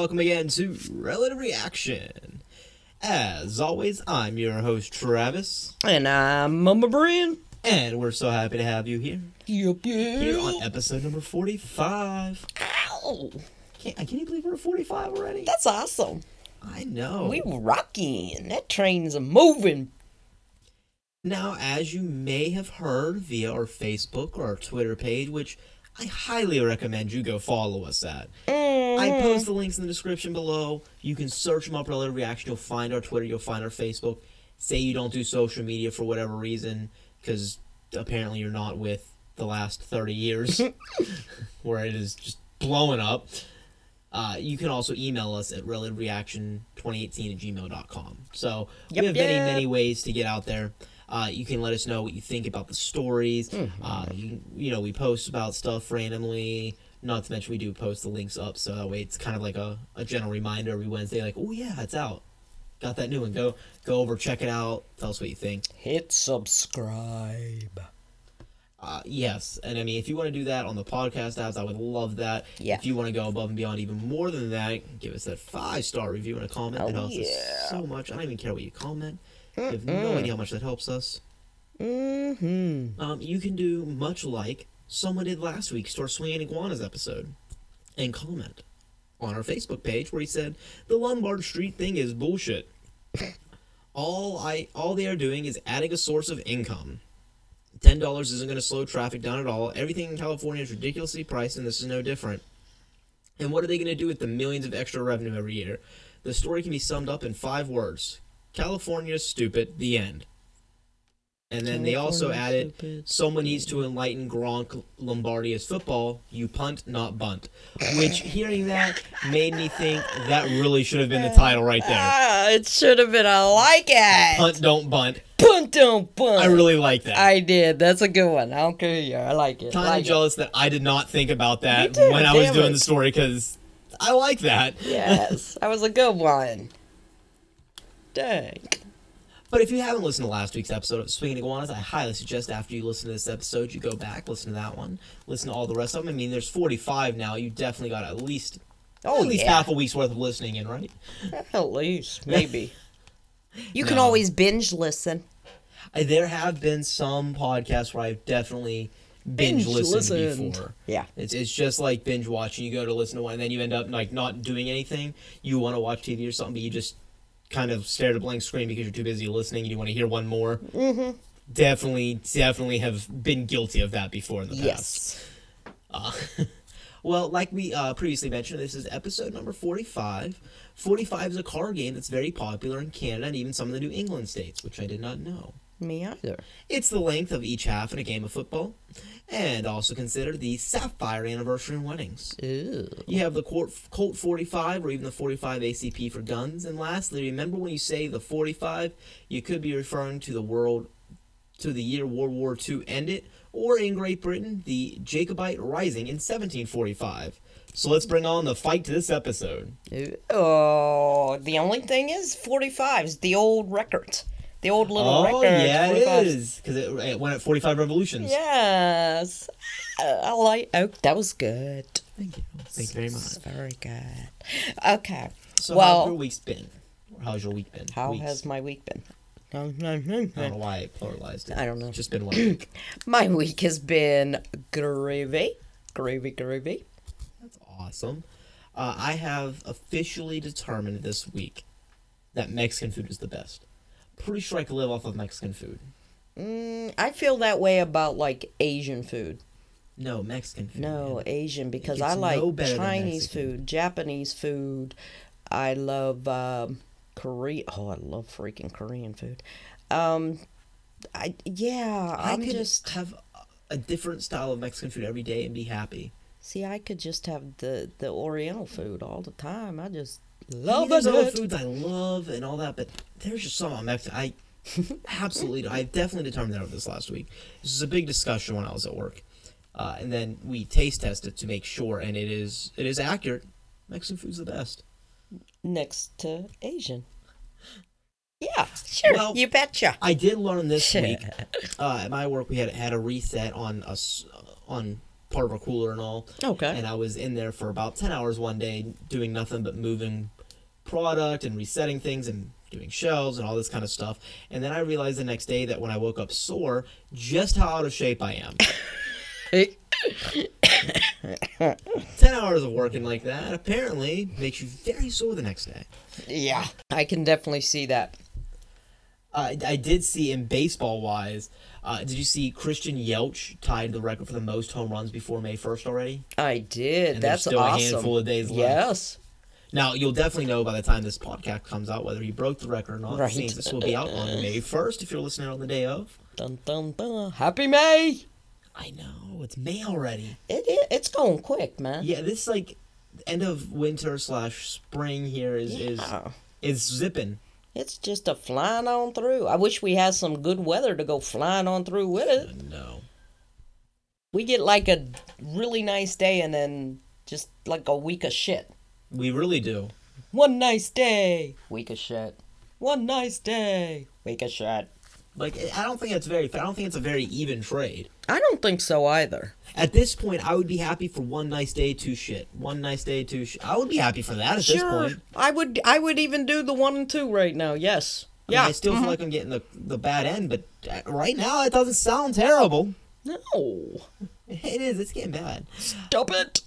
welcome again to Relative Reaction. As always, I'm your host Travis, And I'm Mama Brian. and we're so happy to have you here. Yup, Here on episode number 45. Ow. Can't, can you believe we're at 45 already? That's awesome. I know. We rocking. That train's a moving. Now, as you may have heard via our Facebook or our Twitter page, which I highly recommend you go follow us at. I post the links in the description below. You can search them up Relative Reaction. You'll find our Twitter. You'll find our Facebook. Say you don't do social media for whatever reason, because apparently you're not with the last 30 years, where it is just blowing up. Uh, you can also email us at relativereaction2018 at gmail.com. So Yep, we have many, many ways to get out there. Uh, you can let us know what you think about the stories. Mm-hmm. Uh, you, you know, we post about stuff randomly. Not to mention, we do post the links up, so that way it's kind of like a, a general reminder every Wednesday, like, oh yeah, it's out. Got that new one. Go go over, check it out. Tell us what you think. Hit subscribe. Uh, yes, and I mean, if you want to do that on the podcast apps, I would love that. Yeah. If you want to go above and beyond even more than that, give us that five star review and a comment. Oh, that helps yeah. us so much. I don't even care what you comment. You have no idea how much that helps us. Mm-hmm. Um, you can do much like someone did last week's Store Swinging Iguanas episode and comment on our Facebook page where he said the Lombard Street thing is bullshit. all I all they are doing is adding a source of income. Ten dollars isn't going to slow traffic down at all. Everything in California is ridiculously priced, and this is no different. And what are they going to do with the millions of extra revenue every year? The story can be summed up in five words: California is stupid. The end. And then they also added, stupid. someone needs to enlighten Gronk Lombardi as football. You punt, not bunt. Which, hearing that, made me think that really should have been the title right there. Ah, it should have been I like it. Punt, don't bunt. Punt, don't bunt. I really like that. I did. That's a good one. I don't care. Yeah, I like it. kind like of it. jealous that I did not think about that when I was doing it. the story because I like that. Yes, that was a good one. Dang. But if you haven't listened to last week's episode of Swinging Iguanas, I highly suggest after you listen to this episode, you go back, listen to that one, listen to all the rest of them. I mean, there's 45 now. You definitely got at least Oh at least yeah. half a week's worth of listening in, right? At least maybe. You can No. always binge listen. I, there have been some podcasts where I've definitely binge, Binge listened, listened. before. Yeah. It's, it's just like binge watching. You go to listen to one, and then you end up like not doing anything. You want to watch TV or something, but you just kind of stare at a blank screen because you're too busy listening, and you want to hear one more. Mm-hmm. Definitely, definitely have been guilty of that before in the past. Yes. Uh, well, like we uh, previously mentioned, this is episode number 45. 45 is a card game that's very popular in Canada and even some of the New England states, which I did not know. Me either. It's the length of each half in a game of football, and also considered the Sapphire anniversary in weddings. Ew. You have the Colt Colt 45 or even the 45 ACP for guns. And lastly, remember when you say the 45, you could be referring to the world to the year World War II ended, or in Great Britain, the Jacobite Rising in 1745. So let's bring on the fight to this episode. Oh, the only thing is 45s, the old records. The old little oh, records. yeah, 45s. it is. Because it, it went at 45 revolutions. Yes. I, I like. Oh, that was good. Thank you. Thank you very much. Very good. Okay. So well, how's your week's been? How's your week been? how Weeks. has my week been? I don't know why I pluralized it. I don't know. It's just been one week. My week has been gravy, gravy, gravy. That's awesome. Uh, I have officially determined this week that Mexican food is the best. Pretty sure I could live off of Mexican food. Mm, I feel that way about like Asian food. No, Mexican food. No, man. Asian because I like no Chinese food, Japanese food. I love um, Korean. Oh, I love freaking Korean food. Um, I yeah, I I'm could just have a different style of Mexican food every day and be happy. see. I could just have the the Oriental food all the time. I just I mean, love there's other it. foods I love and all that, but there's just some on Mexican. I absolutely, I definitely determined that over this last week. This was a big discussion when I was at work, uh, and then we taste tested to make sure, and it is it is accurate. Mexican food's the best. Next to Asian. Yeah, sure. Well, you betcha. I did learn this week uh, at my work. We had had a reset on us on part of a cooler and all. Okay. And I was in there for about 10 hours one day doing nothing but moving product and resetting things and doing shelves and all this kind of stuff. And then I realized the next day that when I woke up sore, just how out of shape I am. 10 hours of working like that apparently makes you very sore the next day. yeah. I can definitely see that. Uh, I did see in baseball wise, uh, did you see Christian Yelich tied the record for the most home runs before May 1st already? I did. And That's still a awesome. handful of days left. Yes. Now, you'll definitely know by the time this podcast comes out whether he broke the record or not, Right. since this will be out on May uh, uh, uh. 1st if you're listening on the day of. Dun dun dun. Happy May. I know, it's May already. It, it it's going quick, man. Yeah, this like end of winter slash spring here is is Yeah. is zipping. It's just a flying on through. I wish we had some good weather to go flying on through with it. No. We get like a really nice day and then just like a week of shit. We really do. One nice day, week of shit. One nice day, week of shit. Like I don't think it's very I don't think it's a very even trade. I don't think so either. At this point, I would be happy for one nice day, two shit. One nice day, two shit. I would be happy for that at this Sure, point. I would. I would even do the one and two right now. Yes. I mean, Yeah. I still feel like I'm getting the the bad end, but uh, right now it doesn't sound terrible. No. It is. It's getting bad. Stop it.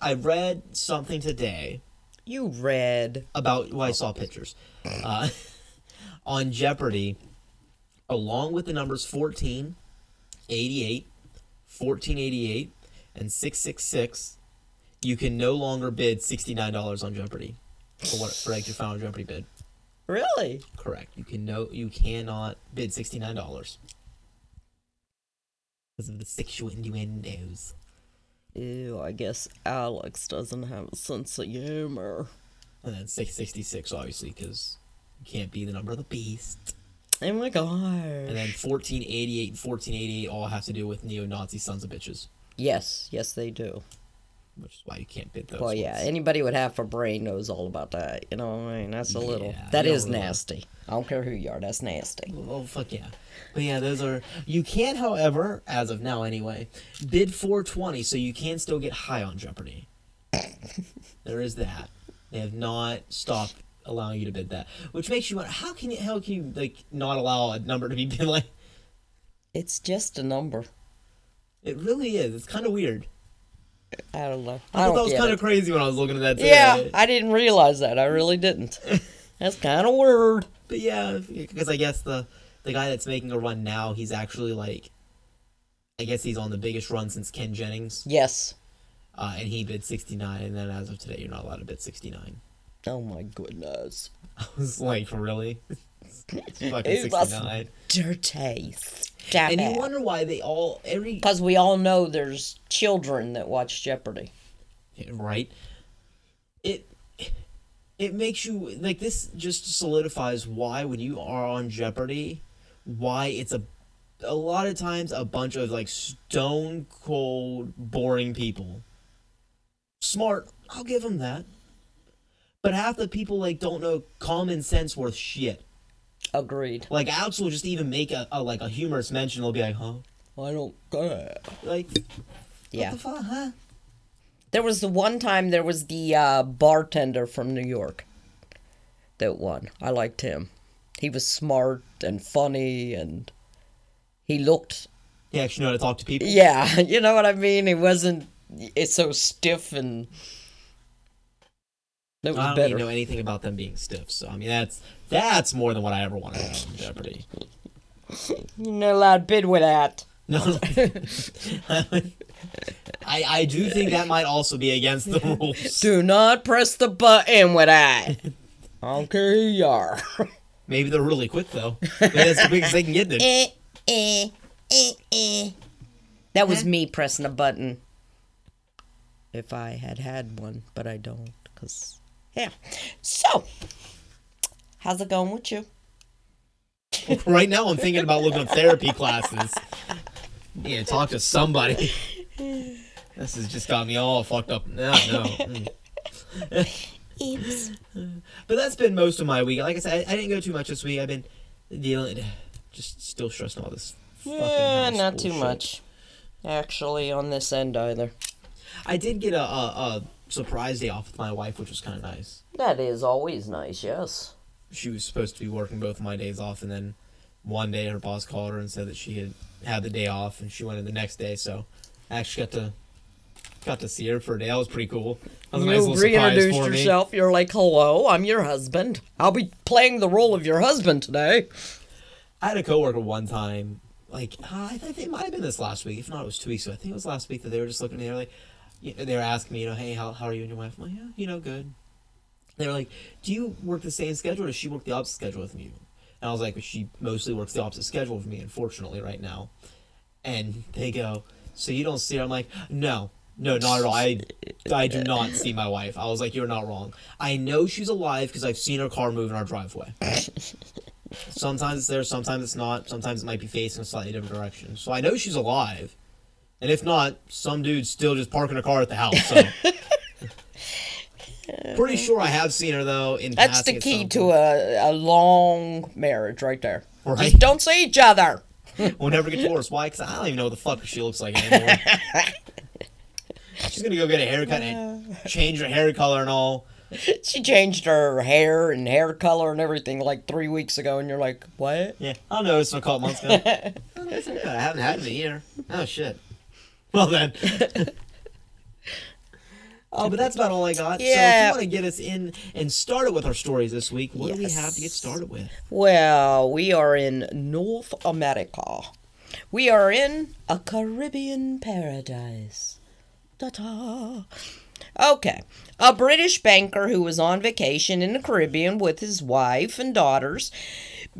I read something today You read. about. Well, I saw pictures uh, on Jeopardy, along with the numbers 14, 88, 1488, and 666. You can no longer bid $69 on Jeopardy for what for like your final Jeopardy bid. Really? Correct. You can no. You cannot bid $69 because of the sexual innuendos. Ew. I guess Alex doesn't have a sense of humor. And then 666, obviously, because you can't be the number of the beast. Oh my gosh. And then 1488 and 1488 all have to do with neo Nazi sons of bitches, Yes. Yes, they do. which is why you can't bid those. Well, yeah. Anybody with half a brain knows all about that. You know, what I mean, that's a little. Yeah, That you is really- nasty. I don't care who you are. That's nasty. Oh, fuck yeah. But yeah, those are. You can, however, as of now anyway, bid 420, so you can still get high on Jeopardy. there is that. They have not stopped allowing you to bid that. Which makes you wonder how can you, how can you, like, not allow a number to be bid like. It's just a number. It really is. It's kind of weird. I don't know. I, I thought that was kind of crazy when I was looking at that today. Yeah, I didn't realize that. I really didn't. That's kind of weird. But yeah, because I guess the the guy that's making a run now, he's actually like, I guess he's on the biggest run since Ken Jennings, Yes. uh, and he bid sixty nine, and then as of today, you're not allowed to bid sixty nine. Oh my goodness. I was like, really? It's fucking sixty nine. Dirty. Stop And you wonder why they all every Because we all know there's children that watch Jeopardy. right. It it makes you like this. Just solidifies why when you are on Jeopardy, why it's a a lot of times a bunch of like stone cold boring people. Smart, I'll give them that. But half the people like don't know common sense worth shit. Agreed. Like Alex will just even make a, a like a humorous mention. They'll be like, "Huh?" I don't care. Like, Yeah. what the fuck, huh? There was the one time there was the uh, bartender from New York that won. I liked him. He was smart and funny and he looked He actually know how to talk to people. yeah, you know what I mean? He wasn't it's so stiff and I don't better. even know anything about them being stiff, so I mean that's that's more than what I ever wanted to know in Jeopardy. You're not allowed to bid with that. No, I I do think that might also be against the rules. Do not press the button with that. I don't care who you are. Maybe they're really quick though. Maybe that's the quickest they can get it. eh, eh, eh, eh. That was me pressing a button. If I had had one, but I don't, cause yeah. So, how's it going with you? Right now, I'm thinking about looking up therapy classes. Yeah, talk to somebody. This has just got me all fucked up. No, no. Oops. But that's been most of my week. Like I said, I, I didn't go too much this week. I've been dealing, just still stressing all this. fucking Yeah, not too much. actually on this end either. I did get a, a, a surprise day off with my wife, which was kind of nice. That is always nice, yes. She was supposed to be working both my days off, and then one day her boss called her and said that she had had the day off, and she went in the next day. So I actually got to got to see her for a day. That was pretty cool. That was a nice You reintroduced me. yourself. You're like, hello, I'm your husband. I'll be playing the role of your husband today. I had a coworker one time, like uh, I think it might have been this last week. If not, it was two weeks ago. I think it was last week that they were just looking at me. They were like, they were asking me, you know, hey, how, how are you and your wife? I'm like, yeah, you know, good. They were like, do you work the same schedule or does she work the opposite schedule with you? And I was like, well, she mostly works the opposite schedule with me, unfortunately, right now. And they go, so you don't see her? I'm like, no, no, not at all. I, I do not see my wife. I was like, you're not wrong. I know she's alive because I've seen her car move in our driveway. Sometimes it's there, sometimes it's not. Sometimes it might be facing a slightly different direction. So I know she's alive. And if not, some dude's still just parking a car at the house. So. Pretty sure I have seen her though. In That's the key to a, a long marriage right there. Right. Just don't see each other. We'll never get divorced. Why? Because I don't even know what the fuck she looks like anymore. She's gonna go get a haircut and change her hair color and all. She changed her hair and hair color and everything like three weeks ago, and you're like, what? Yeah, I noticed a couple months ago. That's not bad. I haven't had it in a year. Oh shit. Well then. Oh, but that's about all I got. Yeah. So if you want to get us in and start it with our stories this week, what do we have to get started with? Well, we are in North America. We are in a Caribbean paradise. Ta ta. Okay. A British banker who was on vacation in the Caribbean with his wife and daughters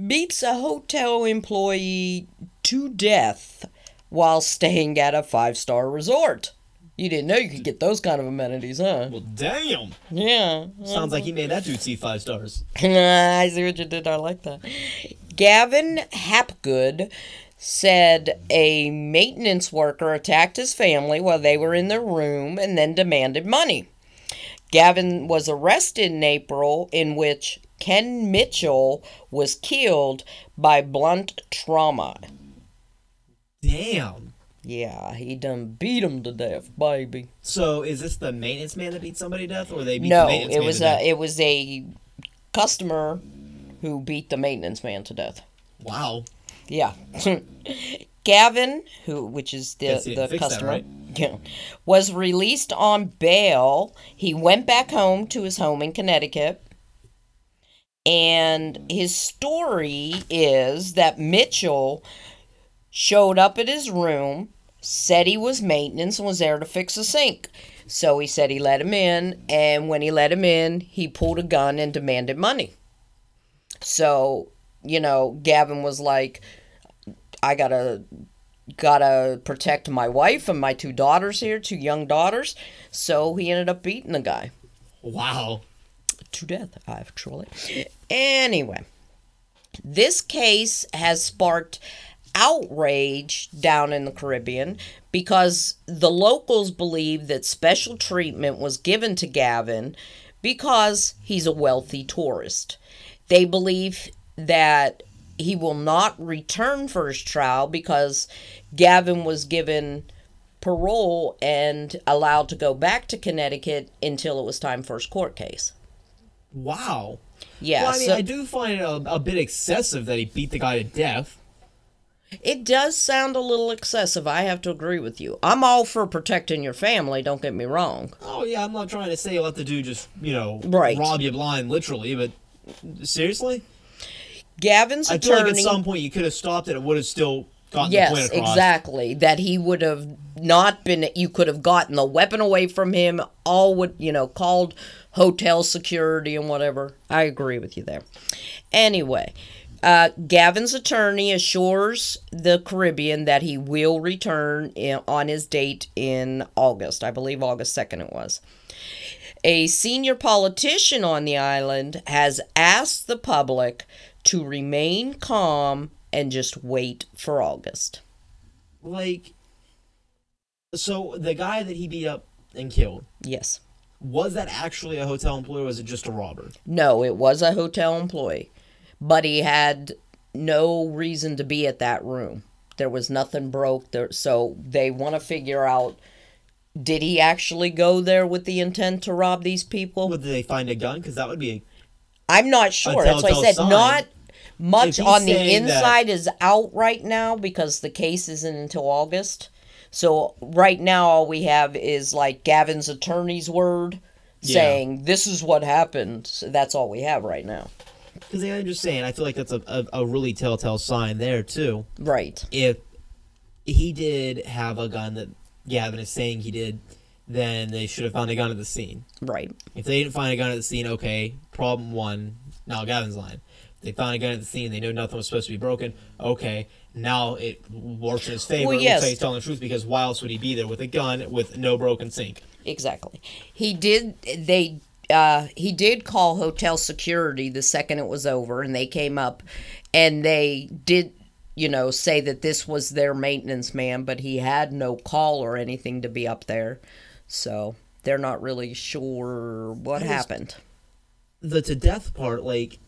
beats a hotel employee to death while staying at a five star resort. You didn't know you could get those kind of amenities, huh? Well, damn. Yeah. Sounds like he made that dude see five stars. I see what you did. I like that. Gavin Hapgood said a maintenance worker attacked his family while they were in their room and then demanded money. Gavin was arrested in April, in which Ken Mitchell was killed by blunt trauma. Damn. Yeah, he done beat him to death, baby. So is this the maintenance man that beat somebody to death, or they beat No, the maintenance it man was to a death? it was a customer who beat the maintenance man to death. Wow. Yeah. Gavin, who which is the the that, customer, right? yeah, was released on bail. He went back home to his home in Connecticut. And his story is that Mitchell showed up at his room, said he was maintenance and was there to fix a sink. So he said he let him in, and when he let him in, he pulled a gun and demanded money. So, you know, Gavin was like, I gotta gotta protect my wife and my two daughters here, two young daughters. So he ended up beating the guy Wow. to death, actually. Anyway, this case has sparked outrage down in the Caribbean because the locals believe that special treatment was given to Gavin because he's a wealthy tourist. They believe that he will not return for his trial because Gavin was given parole and allowed to go back to Connecticut until it was time for his court case. Wow. Yeah, Well, I mean, so I do find it a, a bit excessive that he beat the guy to death. It does sound a little excessive. I have to agree with you. I'm all for protecting your family, don't get me wrong. Oh yeah, I'm not trying to say let the dude just you know Right. rob you blind, literally, but seriously, Gavin's I feel attorney like at some point you could have stopped it. It would have still gotten the point Yes, exactly. That he would have not been you could have gotten the weapon away from him, all would you know, called hotel security and whatever. I agree with you there. Anyway, uh, Gavin's attorney assures the Caribbean that he will return in, on his date in August. I believe August 2nd it was. A senior politician on the island has asked the public to remain calm and just wait for August. Like, so the guy that he beat up and killed Yes. was that actually a hotel employee, or was it just a robber? No, it was a hotel employee, but he had no reason to be at that room. There was nothing broke there, so they want to figure out did he actually go there with the intent to rob these people? Well, did they find a gun? Because that would be a I'm not sure. That's why I said sign. not much on the inside is out right now because the case isn't until August. So right now all we have is like Gavin's attorney's word Yeah. saying this is what happened. So that's all we have right now. Because I'm just saying. I feel like that's a, a, a really telltale sign there too. Right. If he did have a gun that Gavin is saying he did, then they should have found a gun at the scene. Right. If they didn't find a gun at the scene, okay, problem one. Now Gavin's line. If they found a gun at the scene, they know nothing was supposed to be broken. Okay, now it works in his favor. Well, yes. like he's telling the truth because why else would he be there with a gun with no broken sink? Exactly. He did they uh he did call hotel security the second it was over and they came up and they did you know say that this was their maintenance man but he had no call or anything to be up there. So they're not really sure what just- happened. The to death part, like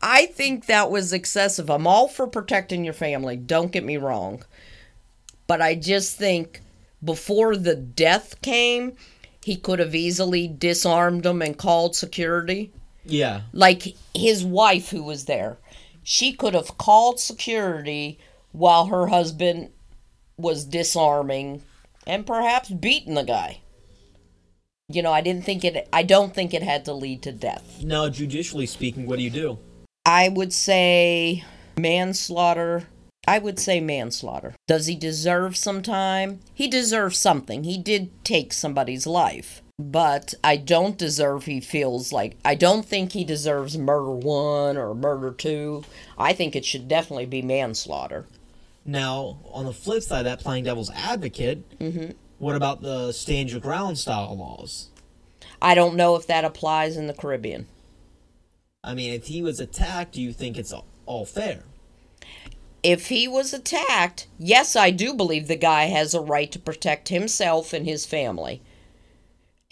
I think that was excessive. I'm all for protecting your family, don't get me wrong. But I just think before the death came, he could have easily disarmed them and called security. yeah, Like his wife, who was there, she could have called security while her husband was disarming and perhaps beating the guy. You know, I didn't think it, I don't think it had to lead to death. now judicially speaking, what do you do? I would say manslaughter. I would say manslaughter. Does he deserve some time? He deserves something. He did take somebody's life. But I don't deserve he feels like I don't think he deserves murder one or murder two. I think it should definitely be manslaughter. Now, on the flip side, of that playing devil's advocate, Mm-hmm. what about the stand your ground style laws? I don't know if that applies in the Caribbean. I mean, if he was attacked, do you think it's all, all fair? If he was attacked, yes, I do believe the guy has a right to protect himself and his family.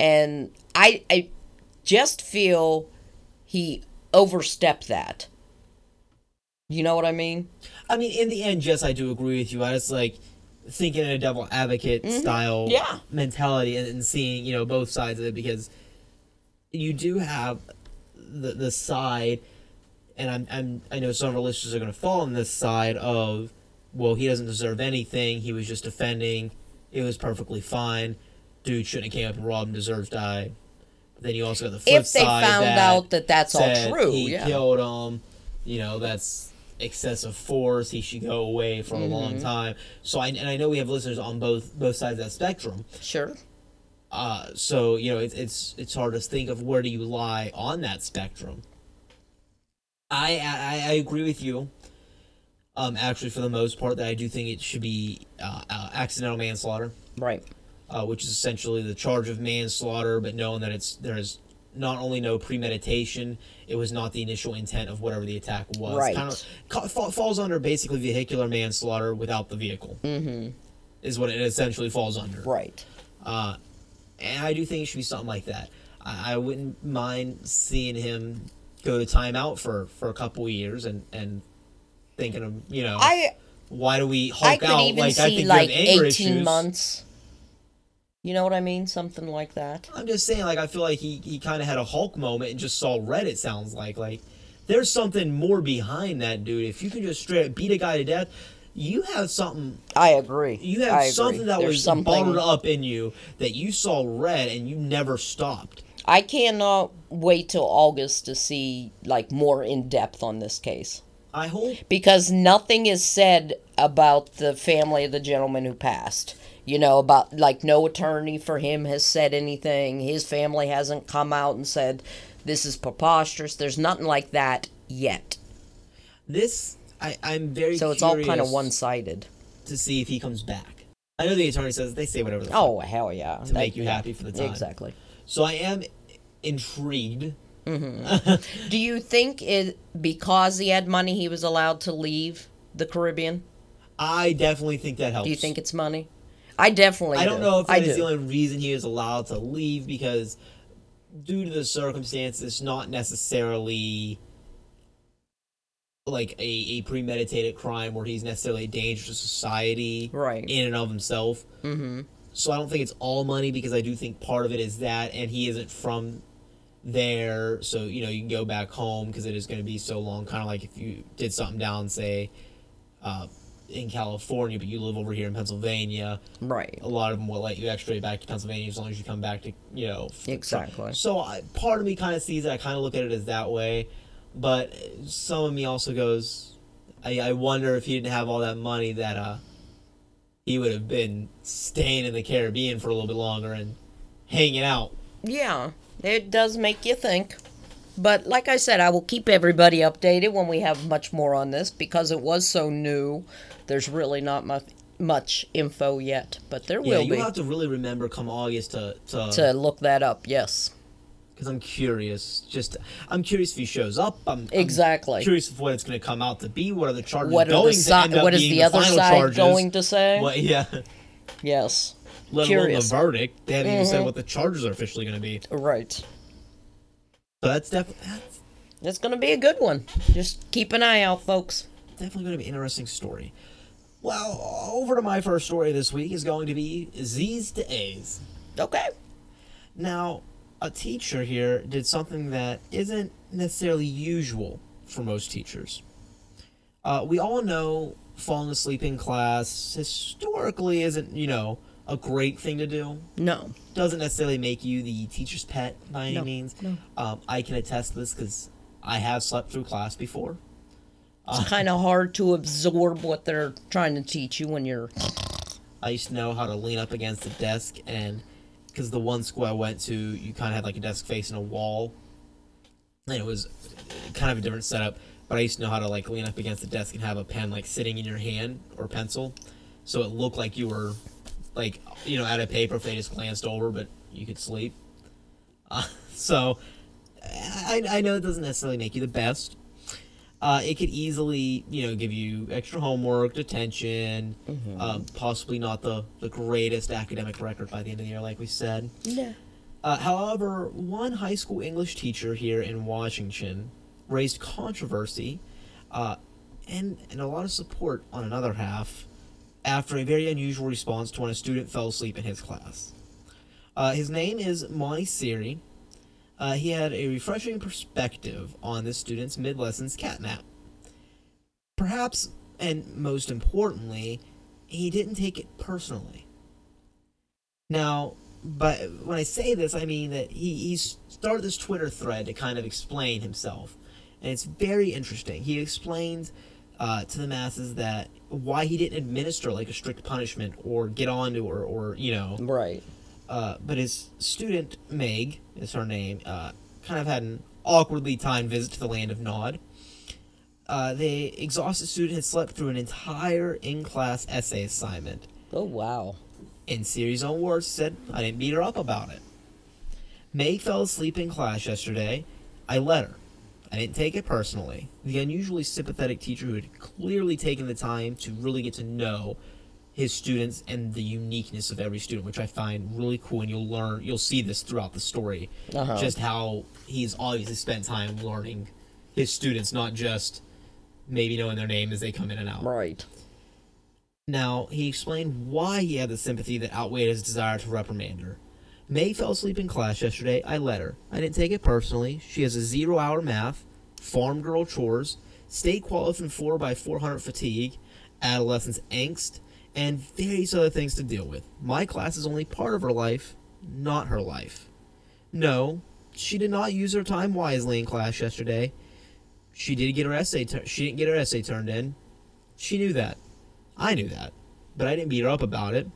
And I I just feel he overstepped that. You know what I mean? I mean, in the end, yes, I do agree with you. I just like thinking in a devil advocate style Mm-hmm. Yeah. mentality and, and seeing, you know, both sides of it because you do have the the side, and I'm, I'm I know some of our listeners are going to fall on this side of, well, he doesn't deserve anything. He was just defending. It was perfectly fine. Dude shouldn't have came up and robbed him. Deserves to die. But then you also got the flip If they side found that out that that's all true, he yeah. killed him. You know, that's excessive force. He should go away for a Mm-hmm. long time. So I and I know we have listeners on both both sides of that spectrum. Sure. Uh, so you know, it's it's it's hard to think of where do you lie on that spectrum. I I, I agree with you. Um, actually, for the most part, that I do think it should be uh, uh, accidental manslaughter, Right. uh, which is essentially the charge of manslaughter, but knowing that it's there is not only no premeditation, it was not the initial intent of whatever the attack was. Right. Kind of fa- falls under basically vehicular manslaughter without the vehicle. Mm-hmm. Is what it essentially falls under. Right. Uh, and I do think it should be something like that. I, I wouldn't mind seeing him go to timeout for, for a couple years and, and thinking of, you know, I why do we hulk could out? like, I think like you have anger 18 issues. months. You know what I mean? Something like that. I'm just saying, like, I feel like he, he kind of had a Hulk moment and just saw red, it sounds like. Like, there's something more behind that, dude. If you can just straight up beat a guy to death, you have something I agree. You have agree. something that There's was something bottled up in you that you saw red and you never stopped. I cannot wait till August to see like more in depth on this case I hope. because nothing is said about the family of the gentleman who passed. You know, about like no attorney for him has said anything. His family hasn't come out and said this is preposterous. There's nothing like that yet. This, I, I'm very So it's all kind of one sided. to see if he comes back. I know the attorney says they say whatever. The Oh hell yeah! To make you happy for the time. Exactly. So I am intrigued. Do you think it because he had money he was allowed to leave the Caribbean? I definitely think that helps. Do you think it's money? I definitely. I don't do. know if I that is do. the only reason he was allowed to leave because, due to the circumstances, not necessarily like a, a premeditated crime where he's necessarily a danger to society Right. in and of himself. Mm-hmm. So I don't think it's all money because I do think part of it is that, and he isn't from there, so you know you can go back home because it is going to be so long. Kind of like if you did something down, say, uh, in California, but you live over here in Pennsylvania. Right. A lot of them will let you extradite back to Pennsylvania as long as you come back to you know. Exactly. So I, part of me kind of sees it. I kind of look at it as that way, but some of me also goes, I, I wonder if he didn't have all that money that uh, he would have been staying in the Caribbean for a little bit longer and hanging out. Yeah, it does make you think. But like I said, I will keep everybody updated when we have much more on this because it was so new. There's really not much much info yet, but there Yeah, will be. Yeah, you have to really remember come August to to to look that up. Yes, because I'm curious. Just I'm curious if he shows up. I'm, I'm exactly. curious of what it's going to come out to be. What are the charges What are going the to end up what is being the other side charges? going to say? What, yeah. Yes, Let Curious. alone the verdict. They haven't even said Mhm. what the charges are officially going to be. right. So that's definitely that's It's going to be a good one. Just keep an eye out, folks. definitely going to be an interesting story. Well, over to my first story this week is going to be Z's to A's. Okay. Now, a teacher here did something that isn't necessarily usual for most teachers. Uh, we all know falling asleep in class historically isn't, you know, a great thing to do. No. Doesn't necessarily make you the teacher's pet by any No, means. no. Um, I can attest to this because I have slept through class before. Uh, It's kind of hard to absorb what they're trying to teach you when you're. I used to know how to lean up against the desk, and because the one school I went to, you kind of had like a desk facing a wall, and it was kind of a different setup. But I used to know how to like lean up against the desk and have a pen like sitting in your hand or pencil, so it looked like you were like you know at a paper if they just glanced over, but you could sleep. Uh, so I, I know it doesn't necessarily make you the best. Uh, it could easily, you know, give you extra homework, detention, um, possibly not the, the greatest academic record by the end of the year, like we said. Yeah. Uh, however, one high school English teacher here in Washington raised controversy uh, and, and a lot of support on another half after a very unusual response to when a student fell asleep in his class. Uh, his name is Monte Syrie. Uh, he had a refreshing perspective on the student's mid lessons catnap. Perhaps, and most importantly, he didn't take it personally. Now, but when I say this, I mean that he, he started this Twitter thread to kind of explain himself. And it's very interesting. He explains uh, to the masses that why he didn't administer like a strict punishment or get onto her or, you know, Right. Uh, but his student Meg is her name. Uh, kind of had an awkwardly timed visit to the land of Nod. Uh, the exhausted student had slept through an entire in-class essay assignment. Oh wow. In Syrie's own words, said, "I didn't beat her up about it." Meg fell asleep in class yesterday. I let her. I didn't take it personally. The unusually sympathetic teacher who had clearly taken the time to really get to know his students and the uniqueness of every student, which I find really cool. And you'll learn, you'll see this throughout the story, Uh-huh. just how he's obviously spent time learning his students, not just maybe knowing their name as they come in and out. Right. Now, he explained why he had the sympathy that outweighed his desire to reprimand her. May fell asleep in class yesterday. I let her. I didn't take it personally. She has a zero hour math, farm girl chores, state qualifying 4 by 400 fatigue, adolescence angst, and various other things to deal with. My class is only part of her life, not her life. No, she did not use her time wisely in class yesterday. She did get her essay. Tur- she didn't get her essay turned in. She knew that. I knew that, but I didn't beat her up about it.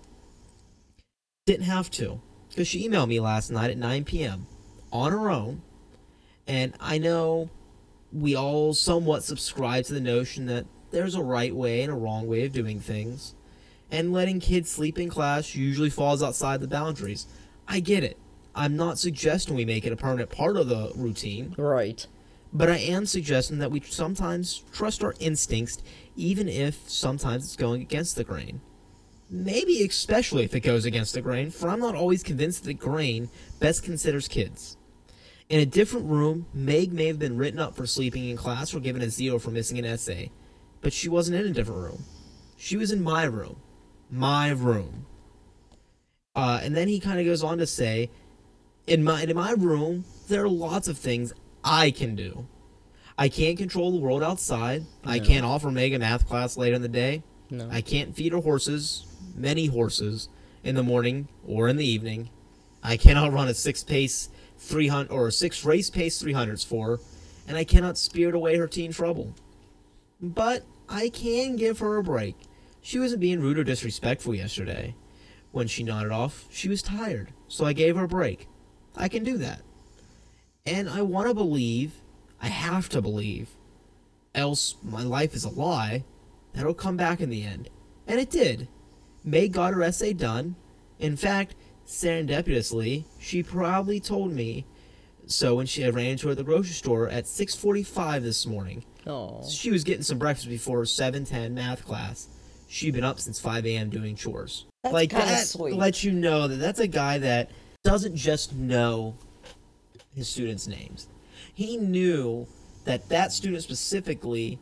Didn't have to, because she emailed me last night at 9 p.m. on her own, and I know we all somewhat subscribe to the notion that there's a right way and a wrong way of doing things, and letting kids sleep in class usually falls outside the boundaries. I get it. I'm not suggesting we make it a permanent part of the routine. Right. But I am suggesting that we sometimes trust our instincts, even if sometimes it's going against the grain. Maybe especially if it goes against the grain, for I'm not always convinced that the grain best considers kids. In a different room, Meg may have been written up for sleeping in class or given a zero for missing an essay, but she wasn't in a different room. She was in my room. My room. Uh, and then he kind of goes on to say, in my in my room, there are lots of things I can do. I can't control the world outside. I can't offer Meg a math class later in the day. No. I can't feed her horses, many horses, in the morning or in the evening. I cannot run a six pace 300 or a six race pace 300s for her, and I cannot spirit away her teen trouble. But I can give her a break. She wasn't being rude or disrespectful yesterday. When she nodded off, she was tired, so I gave her a break. I can do that. And I want to believe, I have to believe, else my life is a lie, that it'll come back in the end. And it did. May got her essay done. In fact, serendipitously, she probably told me so when she I ran into her at the grocery store at 6:45 this morning. Oh. She was getting some breakfast before her 7:10 math class. She'd been up since 5 a.m. doing chores. That's like that sweet. lets you know that that's a guy that doesn't just know his students' names. He knew that that student specifically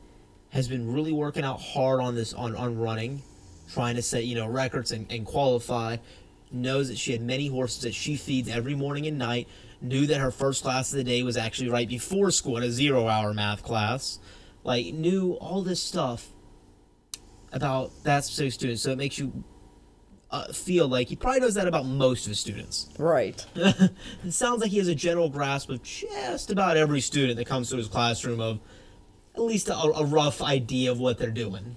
has been really working out hard on this on, on running, trying to set you know records and, and qualify. Knows that she had many horses that she feeds every morning and night. Knew that her first class of the day was actually right before school at a zero hour math class. Like knew all this stuff about that specific student, so it makes you uh, feel like he probably knows that about most of his students. Right. it sounds like he has a general grasp of just about every student that comes to his classroom of at least a, a rough idea of what they're doing.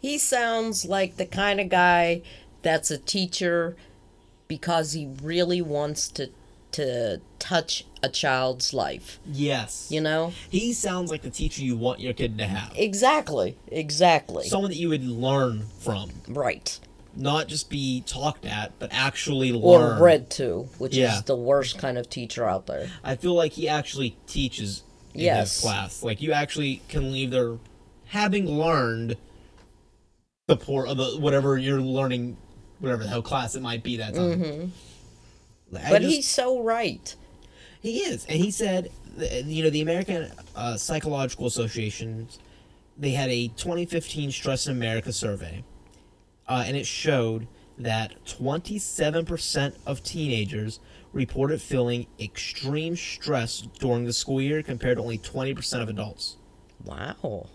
He sounds like the kind of guy that's a teacher because he really wants to to touch a child's life. Yes. You know? He sounds like the teacher you want your kid to have. Exactly. Exactly. Someone that you would learn from. right. Not just be talked at, but actually learn. Or read to, which Yeah. is the worst kind of teacher out there. I feel like he actually teaches in Yes. his class. Like you actually can leave there having learned the poor of the whatever you're learning, whatever the hell class it might be that time. Mm-hmm. But just- he's so right. he is, and he said, you know, the American uh, Psychological Association, they had a 2015 Stress in America survey, uh, and it showed that 27% of teenagers reported feeling extreme stress during the school year, compared to only 20% of adults. Wow.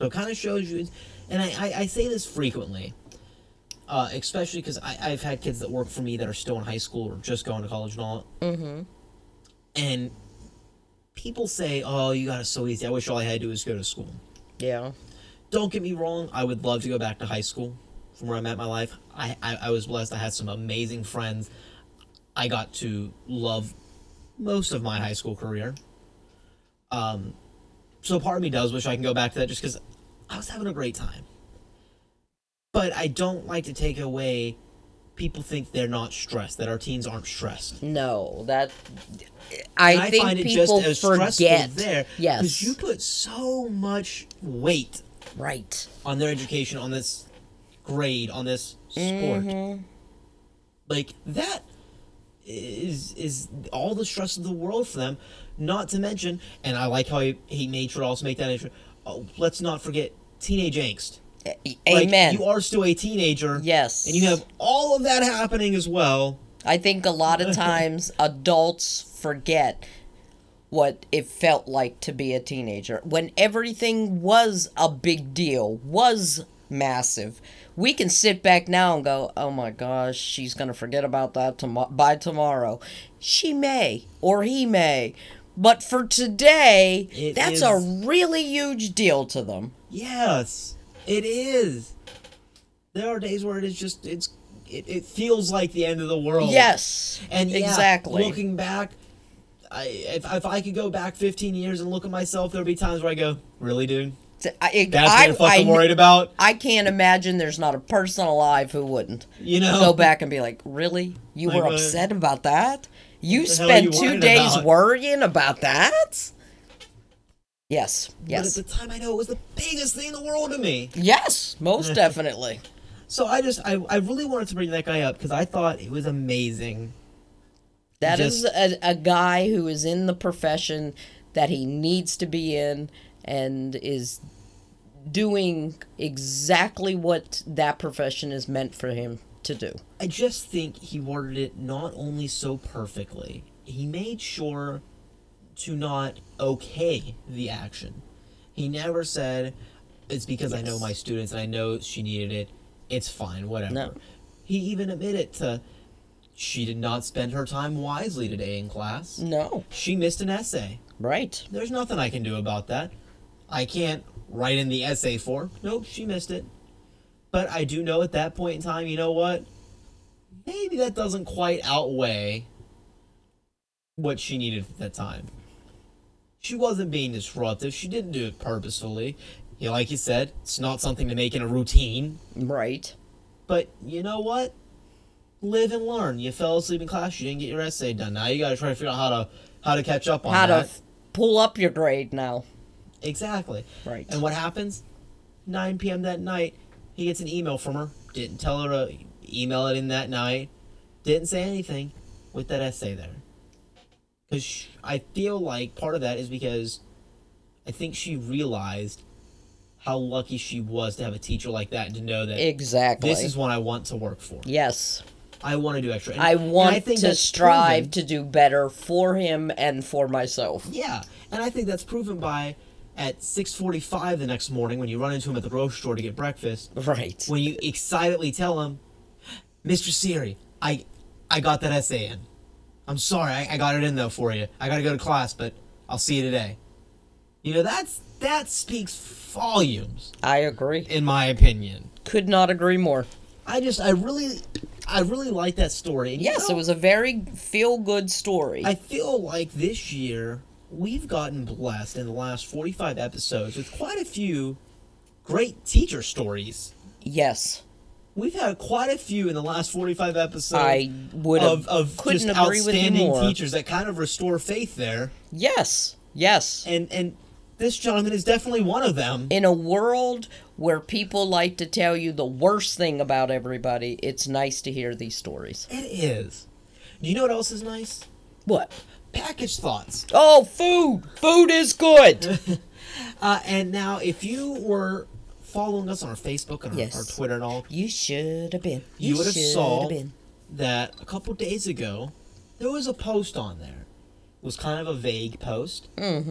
So it kind of shows you, and I, I, I say this frequently, uh, especially because I've had kids that work for me that are still in high school or just going to college and all. Mm-hmm. And people say, oh, you got it so easy. I wish all I had to do was go to school. Yeah. Don't get me wrong, I would love to go back to high school from where I'm at in my life. I, I, I was blessed. I had some amazing friends. I got to love most of my high school career. Um, so part of me does wish I can go back to that just because I was having a great time. But I don't like to take away people think they're not stressed, that our teens aren't stressed. No, that I, And think find it people just as stressful forget. there Yes. because you put so much weight right. on their education, on this grade, on this sport. Mm-hmm. Like that is is all the stress of the world for them. Not to mention, and I like how he, he made sure to also make that intro. Oh, let's not forget teenage angst. Like, Amen. you are still a teenager. Yes. And you have all of that happening as well. I think a lot of times adults forget what it felt like to be a teenager when everything was a big deal, was massive. We can sit back now and go, "Oh my gosh, she's going to forget about that tomo- by tomorrow." She may or he may. But for today, It that's a really huge deal to them. Yes, it is. There are days where it is just it's it, it feels like the end of the world. Yes. And yeah, exactly. looking back, I if, if I could go back 15 years and look at myself, there'd be times where I go, "Really, dude? I, That's I, what you're fucking I- worried about?" I can't imagine there's not a person alive who wouldn't You know? go back and be like, "Really? You Like, were upset about that? You spent you two days about?" worrying about that?" Yes. Yes. But at the time, I know it was the biggest thing in the world to me. yes. Most definitely. So I just I, I really wanted to bring that guy up because I thought it was amazing That Just- is a, a guy who is in the profession that he needs to be in and is doing exactly what that profession is meant for him to do. I just think he worded it not only so perfectly, he made sure to not okay the action. He never said, it's because I know my students and I know she needed it. It's fine, whatever. No. He even admitted to she did not spend her time wisely today in class. No, She missed an essay. right. There's nothing I can do about that. I can't write in the essay for. Nope, she missed it. But I do know at that point in time, you know what? Maybe that doesn't quite outweigh what she needed at that time. She wasn't being disruptive. She didn't do it purposefully. Yeah, like you said, it's not something to make in a routine. Right. But you know what? Live and learn. You fell asleep in class. You didn't get your essay done. Now you got to try to figure out how to how to catch up on that. How to f- pull up your grade now. Exactly. Right. And what happens? 9 p.m. that night, he gets an email from her. Didn't tell her to email it in that night. Didn't say anything with that essay there. Because I feel like part of that is because I think she realized how lucky she was to have a teacher like that and to know that Exactly. this is what I want to work for. yes. I want to do extra. And- I want think to strive proven- to do better for him and for myself. Yeah, and I think that's proven by at 6:45 the next morning when you run into him at the grocery store to get breakfast. Right. When you excitedly tell him, "Mr. Syrie, I I got that essay in. I'm sorry, I, I got it in though for you. I got to go to class, but I'll see you today." You know, that's that speaks volumes I agree. in my opinion. Could not agree more. I just I really I really like that story. And you Yes, know, it was a very feel good story. I feel like this year we've gotten blessed in the last 45 episodes with quite a few great teacher stories. yes. We've had quite a few in the last 45 episodes I would of, have of couldn't just agree with you outstanding more. teachers that kind of restore faith there. Yes. Yes. And and this gentleman is definitely one of them. In a world where people like to tell you the worst thing about everybody, it's nice to hear these stories. It is. Do you know what else is nice? What? Package thoughts. Oh, food! Food is good! Uh, and now, if you were following us on our Facebook and our, Yes. our Twitter and all, you should have been. you would have saw been. that a couple days ago there was a post on there. It was kind of a vague post, Mm-hmm.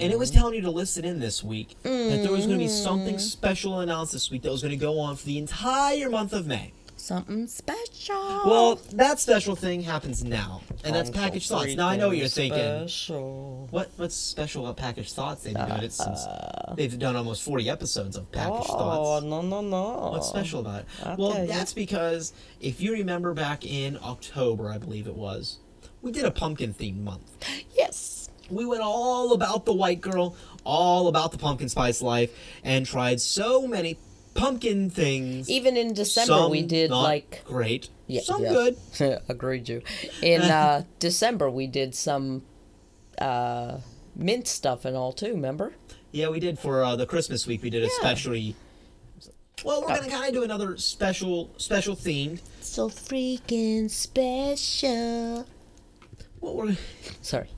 and it was telling you to listen in this week that there was going to be something special announced this week that was going to go on for the entire month of May. Something special. Well, that special thing happens now, and that's Uncle package thoughts. Now I know what you're Freaking thinking. Special. What what's special about package thoughts? They've been doing it since they've done almost 40 episodes of package Uh. Oh, thoughts. no, no, no. What's special about it? I'll well, that's because if you remember back in October, I believe it was, we did a pumpkin themed month. Yes. We went all about the white girl, all about the pumpkin spice life, and tried so many pumpkin things. Even in December, Some we did not like. great, Yeah, some yes. good. Agreed, you. In uh, December, we did some uh, mint stuff and all too. Remember? Yeah, we did for uh, the Christmas week. We did a Yeah. specially. Well, we're gonna kind of do another special, special themed. So freaking special. What we're Sorry.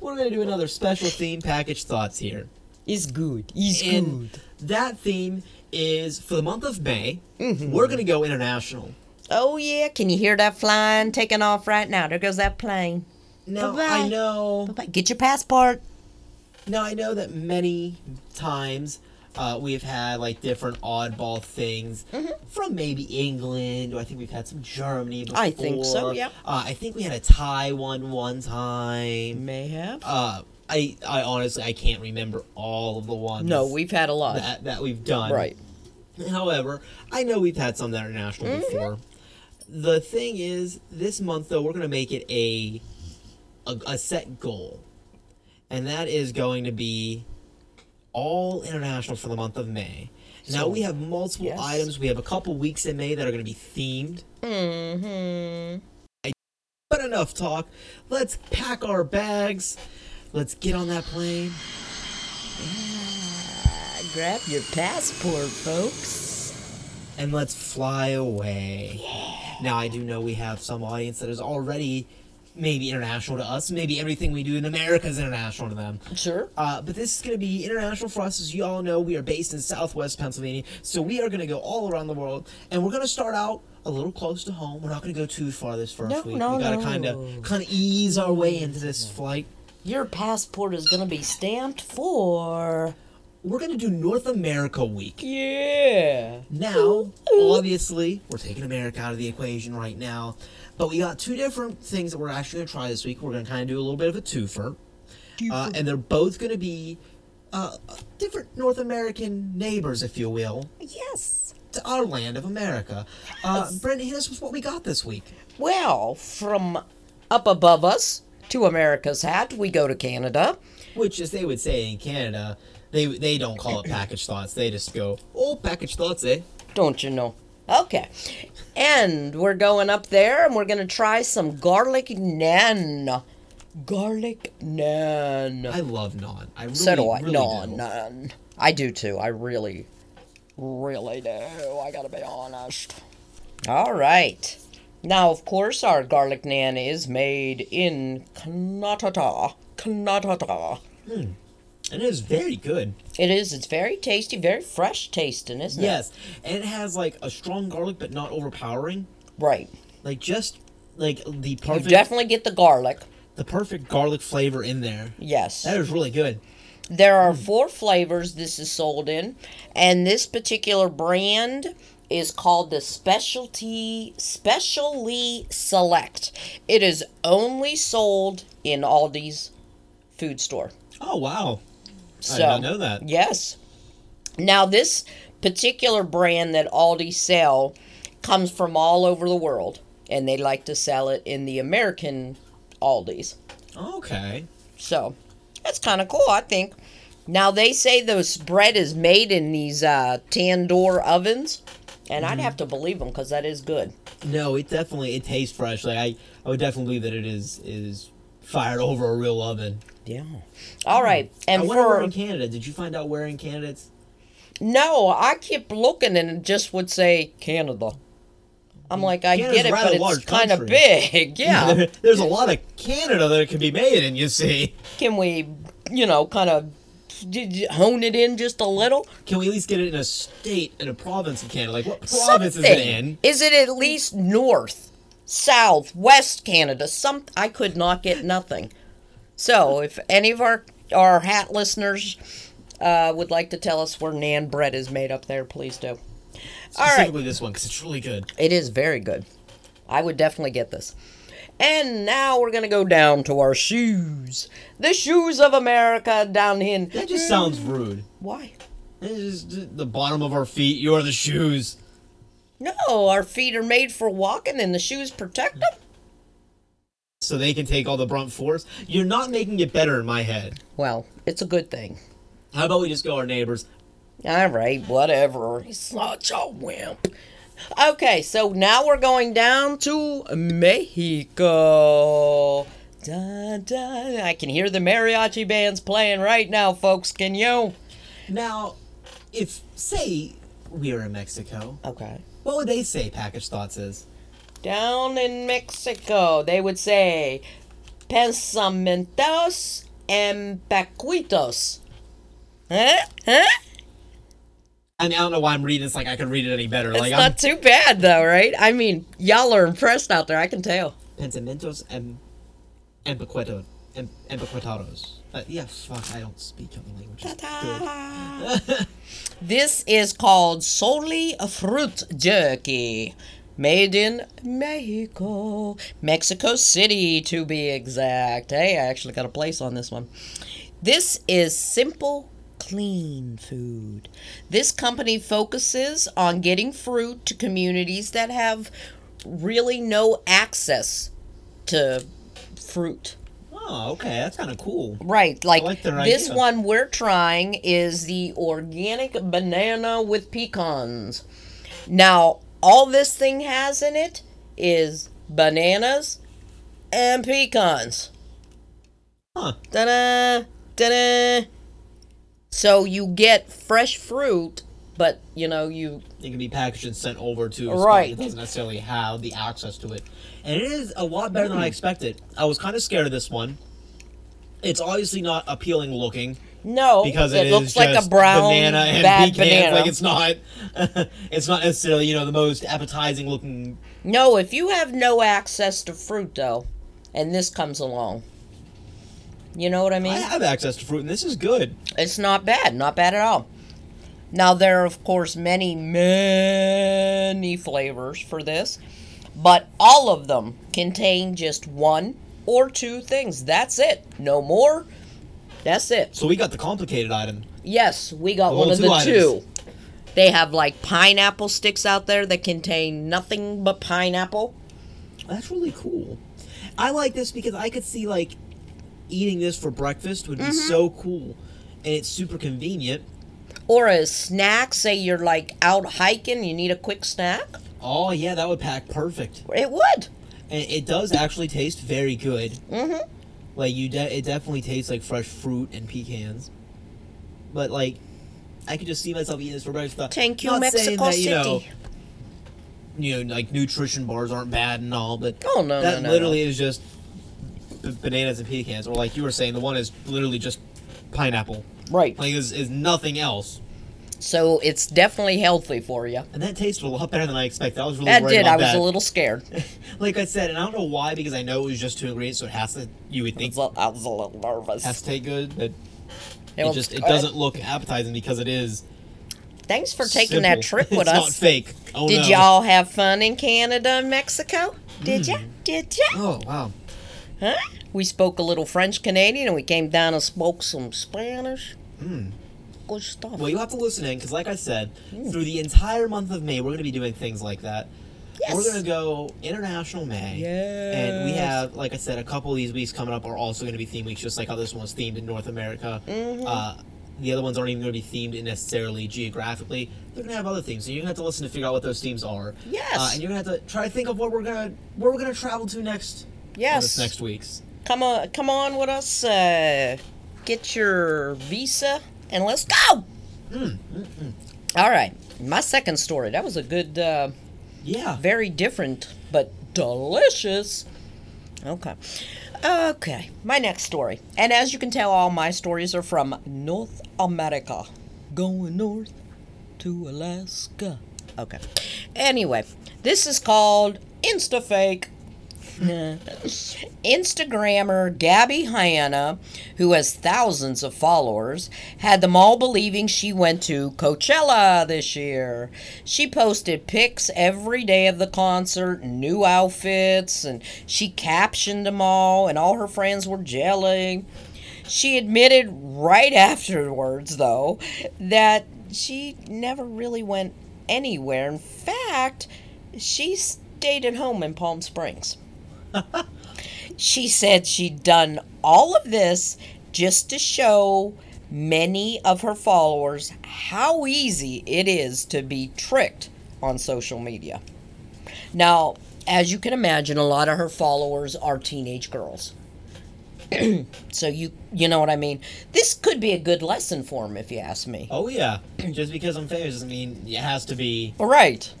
we're gonna do another special theme package thoughts here. It's good. It's And that theme is for the month of May. Mm-hmm. We're gonna go international. Oh yeah, can you hear that flying taking off right now? There goes that plane. Now I know. Bye-bye. Get your passport. Now I know that many times uh, we've had like different oddball things from maybe England, or I think we've had some Germany before. Mm-hmm. I think so, yeah. Uh, I think we had a Thai one one time. May have. Uh, I I honestly I can't remember all of the ones. no, we've had a lot. that that we've done. Right. However, I know we've had some that are national Mm-hmm. before. The thing is, this month though, we're gonna make it a, a a set goal, and that is going to be all international for the month of May. now we have multiple yes. items. We have a couple weeks in May that are going to be themed. Mm-hmm. But enough talk. Let's pack our bags. Let's get on that plane. Yeah, grab your passport, folks. and let's fly away. Yeah. Now I do know we have some audience that is already maybe international to us. Maybe everything we do in America is international to them. Sure. Uh, but this is going to be international for us. As you all know, we are based in Southwest Pennsylvania, so we are going to go all around the world, and we're going to start out a little close to home. We're not going to go too far this first No, week. no, we got to kind of kind of ease our way into this flight. Your passport is gonna be stamped for. We're going to do North America week. Yeah. Now, obviously, we're taking America out of the equation right now, but we got two different things that we're actually going to try this week. We're going to kind of do a little bit of a twofer, uh, and they're both going to be uh, different North American neighbors, if you will, Yes. to our land of America. Uh, Brenda, hit us with what we got this week. Well, from up above us to America's hat, we go to Canada. Which, as they would say in Canada, they they don't call it package thoughts. They just go, "Oh, package thoughts, eh?" Don't you know? Okay. And we're going up there and we're going to try some garlic naan. Garlic naan. I love naan. I really, so do I. really no, do. naan. I do too. I really, really do. I gotta be honest. All right. Now, of course, our garlic naan is made in Canada. Canada. Hmm. And it is very good. It is. It's very tasty, very fresh tasting, isn't it? Yes, and it has like a strong garlic, but not overpowering. Right. Like just like the perfect. You definitely get the garlic. the perfect garlic flavor in there. Yes. That is really good. There are hmm. four flavors this is sold in, and this particular brand is called the Specialty Specially Select. It is only sold in Aldi's food store. Oh wow! So, I did not know that. Yes. Now this particular brand that Aldi sell comes from all over the world, and they like to sell it in the American Aldi's. Okay. So that's kind of cool, I think. Now they say this bread is made in these uh, tandoor ovens, and I'd mm-hmm. have to believe them because that is good. No, it definitely it tastes fresh. Like I, I would definitely believe that it is is fired over a real oven. Yeah. All right, hmm. and I wonder where in Canada. Did you find out where in Canada it's? no, I kept looking and it just would say Canada. I'm hmm. like, I Canada's get it, but it's large kind of big. Yeah. There- there's a lot of Canada that it can be made in. You see, Can we, you know, kind of hone it in just a little? can we at least get it in a state in a province of Canada? Like what province is it in? Is it at least north, south, west Canada? Some I could not get nothing. So if any of our our hat listeners uh, would like to tell us where naan bread is made up there, please do. All right, Specifically this one because it's really good. it is very good. I would definitely get this. And now we're gonna go down to our shoes. The shoes of America down in. That just sounds rude. Why? It's just the bottom of our feet. You're the shoes. No, our feet are made for walking, and the shoes protect them. so they can take all the brunt force. You're not making it better in my head. Well, it's a good thing. How about we just go our neighbors? All right, whatever. He's such a wimp. Okay, so now we're going down to Mexico. Da, da. I can hear the mariachi bands playing right now, folks. Can you? Now, if say we are in Mexico, Okay. what would they say package thoughts is? Down in Mexico, they would say pensamientos empaquitos. Huh? Huh? I mean, I don't know why I'm reading this like I could read it any better. It's like not too bad, though, right? I mean, y'all are impressed out there. I can tell. Pensamientos em, empaqueto, em, empaquetados. Uh, yeah, fuck, I don't speak other languages. This is called solely fruit jerky. Made in Mexico. Mexico City, to be exact. Hey, I actually got a place on this one. This is simple, clean food. This company focuses on getting fruit to communities that have really no access to fruit. Oh, okay, that's kind of cool. Right, like, like this idea. one we're trying is the organic banana with pecans. Now, all this thing has in it is bananas and pecans. Huh. Ta-da! Ta-da! So you get fresh fruit but you know, you It can be packaged and sent over to a Right. spot that doesn't necessarily have the access to it. And it is a lot better than I mm. expected. I was kind of scared of this one. It's obviously not appealing looking no, because it it looks like a brown banana and bad pecan. banana. Like it's not, it's not necessarily you know the most appetizing looking. No, if you have no access to fruit though, and this comes along, you know what I mean? I have access to fruit, and this is good. It's not bad, not bad at all. Now there are of course many, many flavors for this, but all of them contain just one or two things. That's it. No more. That's it. So we got the complicated item. Yes, we got one of the items. two. They have like pineapple sticks out there that contain nothing but pineapple. That's really cool. I like this because I could see like eating this for breakfast would be Mm-hmm. so cool, and it's super convenient. Or a snack, say you're like out hiking, you need a quick snack. Oh yeah, that would pack perfect. It would. And it does actually taste very good. Mm-hmm. Like you, de- it definitely tastes like fresh fruit and pecans. But like, I could just see myself eating this for breakfast. Thank you, Not Mexico that, you know, City. you know, like nutrition bars aren't bad and all, but Oh, no, that no, no, literally is just b- bananas and pecans, or like you were saying, the one is literally just pineapple. Right. Like is is nothing else, So it's definitely healthy for you. and that tasted a lot better than I expected. I was really That worried did. about I was that. a little scared. like I said, and I don't know why because I know it was just two ingredients, so it has to. You would I think was a- I was a little nervous. has to taste good, but It it, just it doesn't look appetizing because it is. Thanks for taking that trip with it's us. not fake. Oh Did no. y'all have fun in Canada and Mexico? Did ya? Hmm. Did ya? Oh wow. Huh? We spoke a little French Canadian and we came down and spoke some Spanish. Good stuff. Well, you have to listen in because, like I said, through the entire month of May, we're going to be doing things like that. Yes. We're going to go International May. And we have, like I said, a couple of these weeks coming up are also going to be theme weeks, just like how this one's themed in North America. Mm-hmm. Uh, the other ones aren't even going to be themed necessarily geographically. They're going to have other themes, so you're going to have to listen to figure out what those themes are. Yes. Uh, and you're going to have to try to think of what we're going to where we're going to travel to next. Yes. This next week's. Come on, come on with us. Uh, get your visa and let's go. Mm, All right, my second story. That was a good, uh, Yeah. very different but delicious. Okay, okay. My next story, and as you can tell, all my stories are from North America, going north to Alaska. Okay. Anyway, this is called InstaFake. Instagrammer Gabby Hanna, who has thousands of followers, had them all believing she went to Coachella this year. She posted pics every day of the concert, new outfits, and she captioned them all, and all her friends were jelly. She admitted right afterwards, though, that she never really went anywhere. In fact, she stayed at home in Palm Springs. she said she'd done all of this just to show many of her followers how easy it is to be tricked on social media. Now, as you can imagine, a lot of her followers are teenage girls. so you you know what I mean? This could be a good lesson for them if you ask me. Oh yeah. Just because I'm famous doesn't mean it has to be. Right.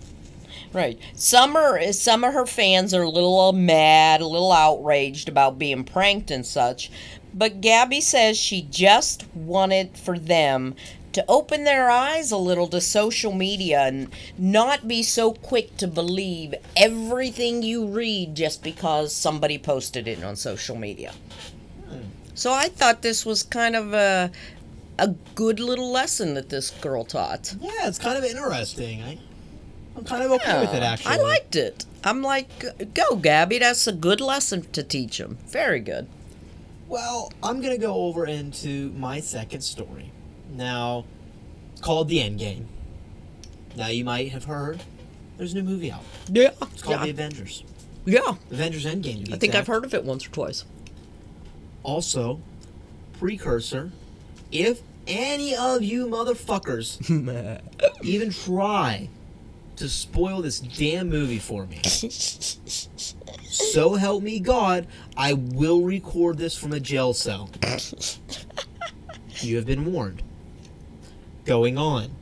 Right. Some are some of her fans are a little uh, mad, a little outraged about being pranked and such. But Gabby says she just wanted for them to open their eyes a little to social media and not be so quick to believe everything you read just because somebody posted it on social media. So I thought this was kind of a a good little lesson that this girl taught. Yeah, it's kind of interesting. I, I'm kind of okay with it actually. I liked it. I'm like, go, Gabby. That's a good lesson to teach them. Very good. Well, I'm gonna go over into my second story. Now, it's called The End Game. Now you might have heard there's a new movie out. Yeah. It's called The Avengers. yeah. Avengers Endgame. To be I think I've heard of it once or twice. Also, precursor. If any of you motherfuckers even try to spoil this damn movie for me, so help me God, I will record this from a jail cell. You have been warned. Going on.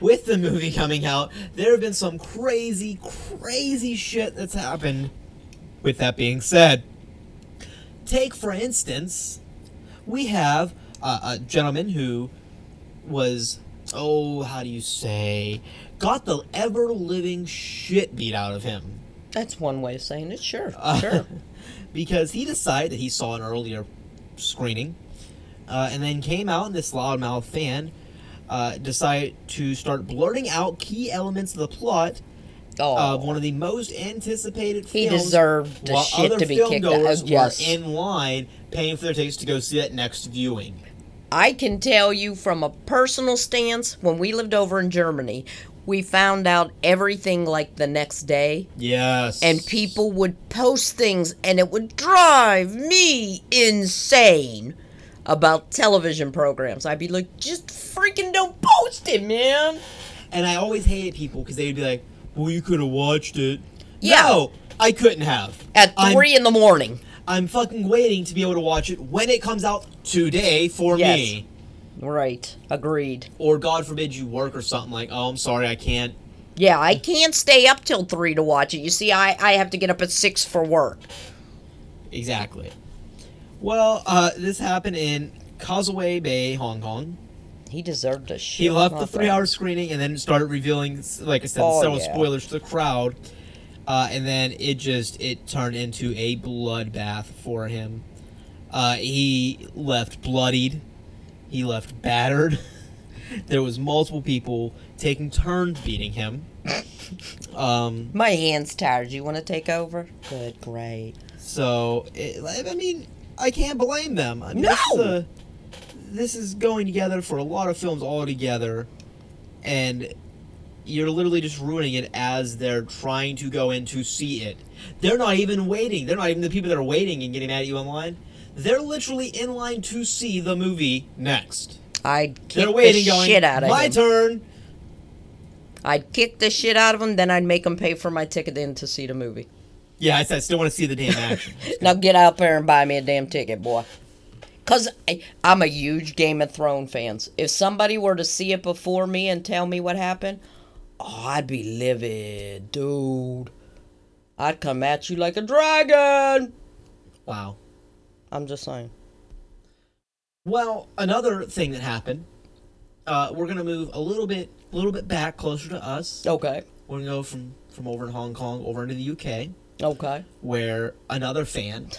with the movie coming out, there have been some crazy, crazy shit that's happened. With that being said, take for instance, we have a, a gentleman who was, oh, how do you say, got the ever living shit beat out of him. That's one way of saying it. Sure, Uh, sure. because he decided that he saw an earlier screening uh, and then came out and this loudmouth fan uh, decided to start blurting out key elements of the plot Oh, of one of the most anticipated films, He deserved the while shit other to be kicked out. filmgoers Yes. were in line paying for their tickets to go see that next viewing. I can tell you from a personal stance, when we lived over in Germany, we found out everything like the next day, Yes. and people would post things, and it would drive me insane about television programs. I'd be like, just freaking don't post it, man. And I always hated people because they'd be like, well, you could have watched it. Yeah. No, I couldn't have. At I'm- 3 in the morning. I'm fucking waiting to be able to watch it when it comes out today for Yes. me. Right, agreed. Or God forbid you work or something like, oh, I'm sorry, I can't. Yeah, I can't stay up till 3 to watch it. You see, I, I have to get up at 6 for work. Exactly. Well, uh, this happened in Causeway Bay, Hong Kong. He deserved a shit. He left the three-hour screening and then started revealing, like I said, Oh, several yeah. spoilers to the crowd. Uh, and then it just it turned into a bloodbath for him. Uh, he left bloodied. He left battered. there was multiple people taking turns beating him. Um, My hand's tired. You want to take over? Good, great. So, it, I mean, I can't blame them. I mean, No! This is, this is going together for a lot of films all together, and you're literally just ruining it as they're trying to go in to see it. They're not even waiting. They're not even the people that are waiting and getting mad at you online. They're literally in line to see the movie next. I'd They're kick waiting, the going, shit out of my him. turn. I'd kick the shit out of him, then I'd make him pay for my ticket in to see the movie. Yeah, I said I still want to see the damn action. Now get out there and buy me a damn ticket, boy. Cause I, I'm a huge Game of Thrones fans. If somebody were to see it before me and tell me what happened, oh, I'd be livid, dude. I'd come at you like a dragon. wow. I'm just saying. Well, another thing that happened, uh, we're gonna move a little bit, a little bit back closer to us. Okay. We're gonna go from from over in Hong Kong over into the UK, Okay. where another fan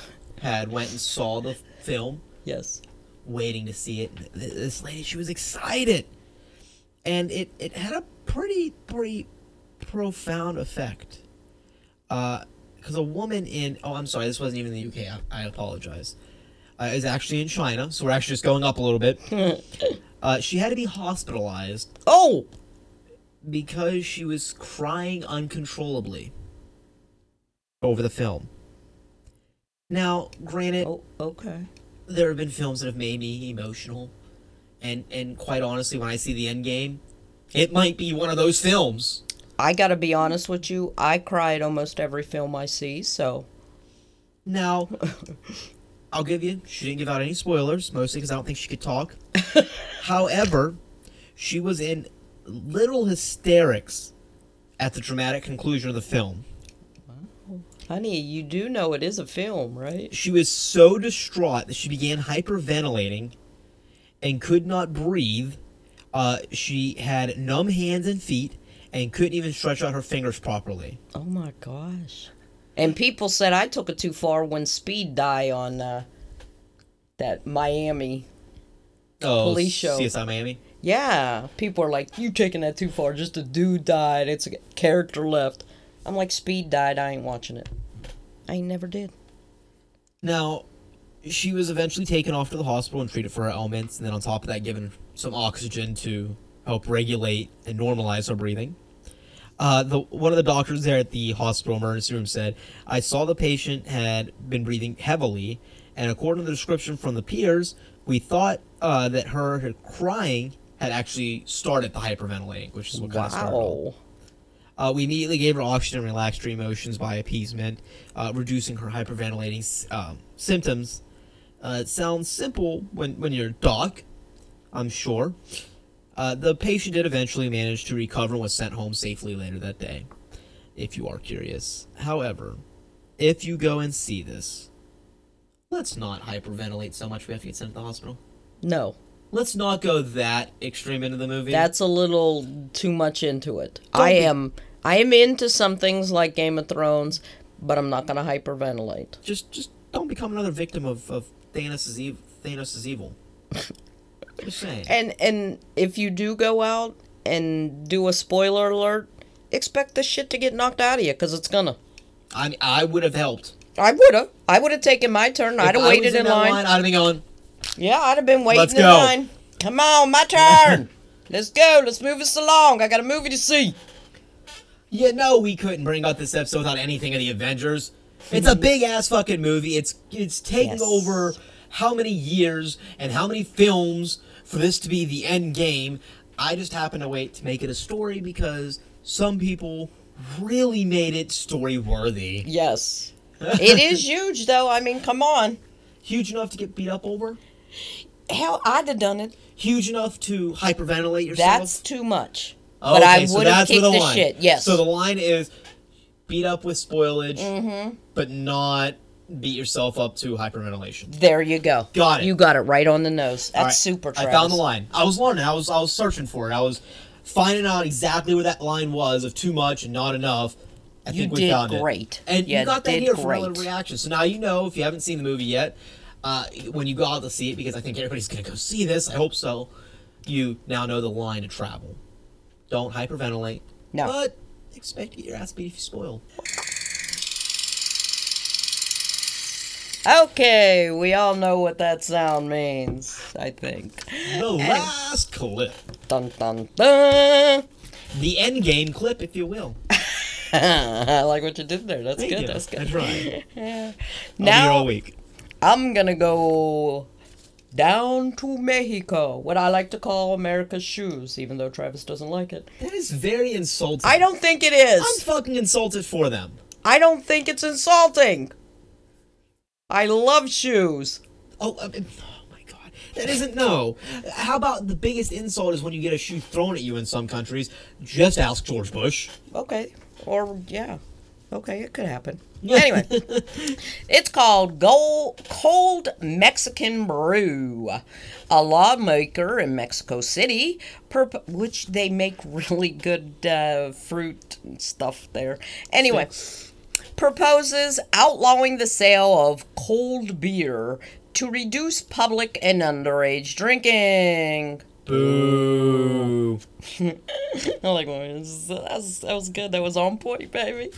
had went and saw the film, Yes. waiting to see it. This lady, she was excited, and it it had a pretty pretty profound effect. Uh, because a woman in oh, I'm sorry, this wasn't even in the UK. I, I apologize. Uh, is actually in China, so we're actually just going up a little bit. uh, she had to be hospitalized Oh, because she was crying uncontrollably over the film. Now, granted, oh, okay. there have been films that have made me emotional, and and quite honestly, when I see the end game, it might be one of those films. I gotta be honest with you. I cry at almost every film I see, so Now, I'll give you. She didn't give out any spoilers, mostly because I don't think she could talk. However, she was in little hysterics at the dramatic conclusion of the film. honey, you do know it is a film, right? She was so distraught that she began hyperventilating and could not breathe. Uh, she had numb hands and feet and couldn't even stretch out her fingers properly. Oh my gosh. And people said I took it too far when Speed died on uh, that Miami. Oh, Police show. CSI Miami. Yeah, people are like, "You taking that too far? Just a dude died. It's a character left." I'm like, "Speed died. I ain't watching it. I ain't never did." Now, she was eventually taken off to the hospital and treated for her ailments, and then on top of that, given some oxygen to help regulate and normalize her breathing. Uh, the one of the doctors there at the hospital emergency room said, "I saw the patient had been breathing heavily, and according to the description from the peers, we thought uh, that her, her crying had actually started the hyperventilating, which is what kind of started. Uh, we immediately gave her oxygen and relaxed her emotions by appeasement, uh, reducing her hyperventilating um, symptoms. Uh, it sounds simple when, when you're a doc, I'm sure. Uh, the patient did eventually manage to recover and was sent home safely later that day, if you are curious. However, if you go and see this, let's not hyperventilate so much we have to get sent to the hospital. No, Let's not go that extreme into the movie. that's a little too much into it. Don't I be- am I am into some things like Game of Thrones, but I'm not gonna hyperventilate. just just don't become another victim of, of Thanos' evil. Thanos' evil. And and if you do go out and do a spoiler alert, expect the shit to get knocked out of you because it's gonna. I I would have helped. I would have. I would have taken my turn. I'd If have I was waited in that line. I'd have been going. Yeah, I'd have been waiting Let's in go. line. Come on, my turn. Let's go. Let's move this along. I got a movie to see. Yeah, no, we couldn't bring up this episode without anything of the Avengers. It's a big ass fucking movie. It's it's taking Yes. over how many years and how many films for this to be the end game. I just happen to wait to make it a story because some people really made it story worthy. Yes. it is huge, though. I mean, come on. Huge enough to get beat up over. Hell, I'd have done it. Huge enough to hyperventilate yourself. That's too much. Oh, but I okay, so would have kicked the, line. shit. Yes. So the line is beat up with spoilage, Mm-hmm. but not beat yourself up to hyperventilation. there you go. Got it. You got it right on the nose. That's All right, super. I found the line. I was learning. I was I was searching for it. I was finding out exactly where that line was of too much and not enough. I You think we found it. great. And You you got that here from great. our reaction. So now you know if you haven't seen the movie yet, uh, when you go out to see it, because I think everybody's gonna go see this. I hope so. You now know the line to travel. Don't hyperventilate. No. But expect to get your ass beat if you spoil. Okay, we all know what that sound means. I think. The last clip. Dun dun dun. The end game clip, if you will. I like what you did there. That's Thank good. you. That's good. I tried. Here Now all week. I'm gonna go down to Mexico, what I like to call America's shoes, even though Travis doesn't like it. That is very insulting. I don't think it is. I'm fucking insulted for them. I don't think it's insulting. I love shoes. Oh, mean, oh my god. That isn't no. How about the biggest insult is when you get a shoe thrown at you in some countries? Just ask George Bush. Okay. Or yeah. Okay, it could happen. Anyway, it's called Gold, Cold Mexican Brew. A lawmaker in Mexico City, perp- which they make really good uh, fruit and stuff there. Anyway, proposes outlawing the sale of cold beer to reduce public and underage drinking. Boo. I like that was, that was good. That was on point, baby.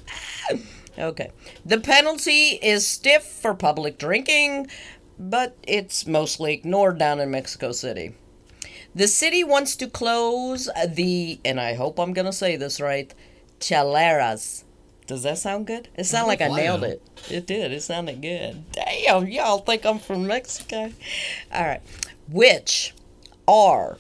okay. The penalty is stiff for public drinking, but it's mostly ignored down in Mexico City. The city wants to close the, and I hope I'm gonna say this right, chaleras. Does that sound good? It sounded like I nailed it. It did. It sounded good. Damn, y'all think I'm from Mexico? All right. Which are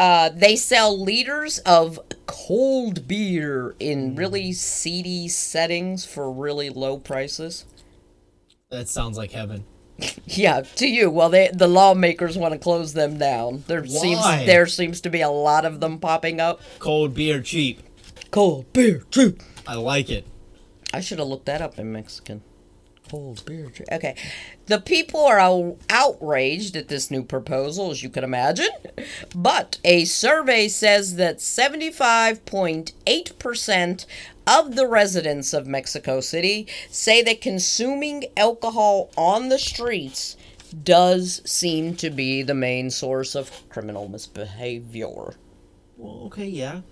uh, they sell liters of cold beer in really seedy settings for really low prices. That sounds like heaven. Yeah, to you. Well, they the lawmakers want to close them down. There seems there seems to be a lot of them popping up. Cold beer cheap. Cold beer, cheap. I like it. I should have looked that up in Mexican. Cold beer. Okay. The people are outraged at this new proposal, as you can imagine. But a survey says that 75.8% of the residents of Mexico City say that consuming alcohol on the streets does seem to be the main source of criminal misbehavior. Well, okay, yeah.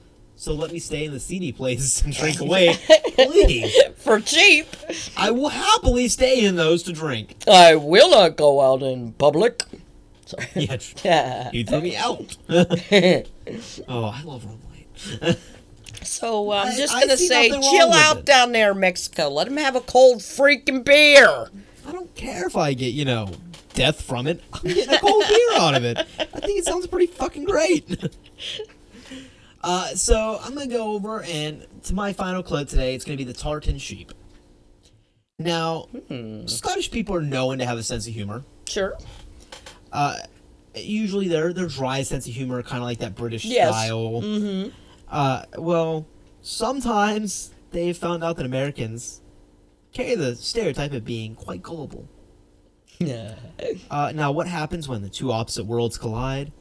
So let me stay in the seedy places and drink away, please. For cheap, I will happily stay in those to drink. I will not go out in public. Sorry. Yeah, you threw me out. oh, I love rum light. So uh, I'm just I gonna say, chill out it. down there, in Mexico. Let him have a cold freaking beer. I don't care if I get, you know, death from it. I'm getting a cold beer out of it. I think it sounds pretty fucking great. Uh, so I'm gonna go over and to my final clip today. It's gonna be the tartan sheep. Now, Scottish people are known to have a sense of humor. Sure. Uh, usually their their dry sense of humor, kind of like that British Yes. style. Mm-hmm. Uh, well, sometimes they've found out that Americans carry the stereotype of being quite gullible. Yeah. Uh, now, what happens when the two opposite worlds collide?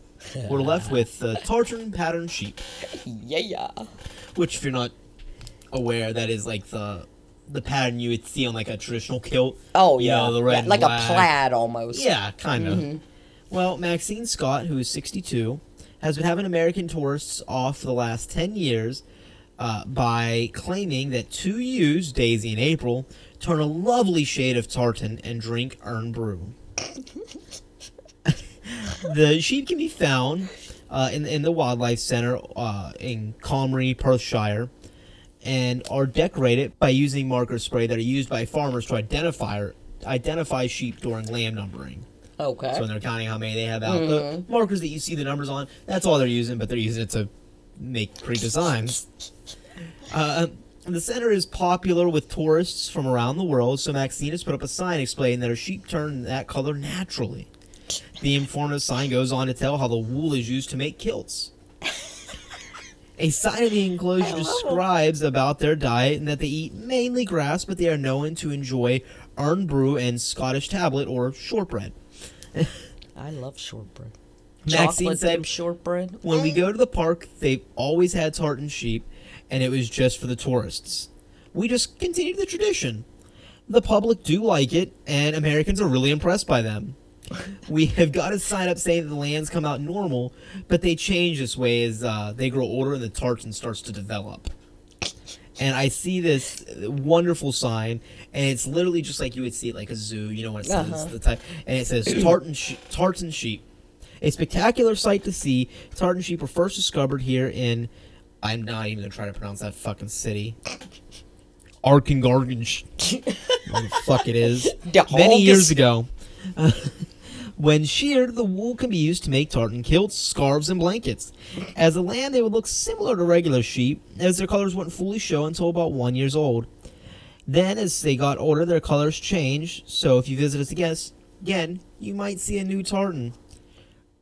We're left with the tartan pattern sheep, Yeah. which, if you're not aware, that is like the the pattern you would see on like a traditional kilt. Oh yeah. know, the red Yeah, like black. a plaid almost. Yeah, kind of. Mhm. Well, Maxine Scott, who is 62, has been having American tourists off for the last 10 years uh, by claiming that two ewes, Daisy and April, turn a lovely shade of tartan and drink Irn-Bru. the sheep can be found uh, in, in the Wildlife Center uh, in Comrie, Perthshire, and are decorated by using marker spray that are used by farmers to identify identify sheep during lamb numbering. Okay. So when they're counting how many they have out, the markers that you see the numbers on, that's all they're using, but they're using it to make pretty designs. Uh, the center is popular with tourists from around the world, so Maxine has put up a sign explaining that her sheep turn that color naturally. The informative sign goes on to tell how the wool is used to make kilts. A sign in the enclosure describes about their diet and that they eat mainly grass, but they are known to enjoy Irn-Bru and Scottish tablet or shortbread. I love shortbread. Maxine Chocolate said- shortbread. When we go to the park, they've always had tartan sheep, and it was just for the tourists. We just continued the tradition. The public do like it, and Americans are really impressed by them. We have got a sign up saying that the lands come out normal, but they change this way as uh, they grow older and the tartan starts to develop. And I see this wonderful sign, and it's literally just like you would see at like a zoo, you know, when it says Uh-huh. the type, and it says tartan she- tartan sheep. A spectacular sight to see. Tartan sheep were first discovered here in. I'm not even gonna try to pronounce that fucking city. Arkangargan. what the fuck it is. Many years ago. when sheared, the wool can be used to make tartan kilts, scarves, and blankets. As a lamb, they would look similar to regular sheep, as their colors wouldn't fully show until about one years old. Then, as they got older, their colors changed. So, if you visit us again, you might see a new tartan.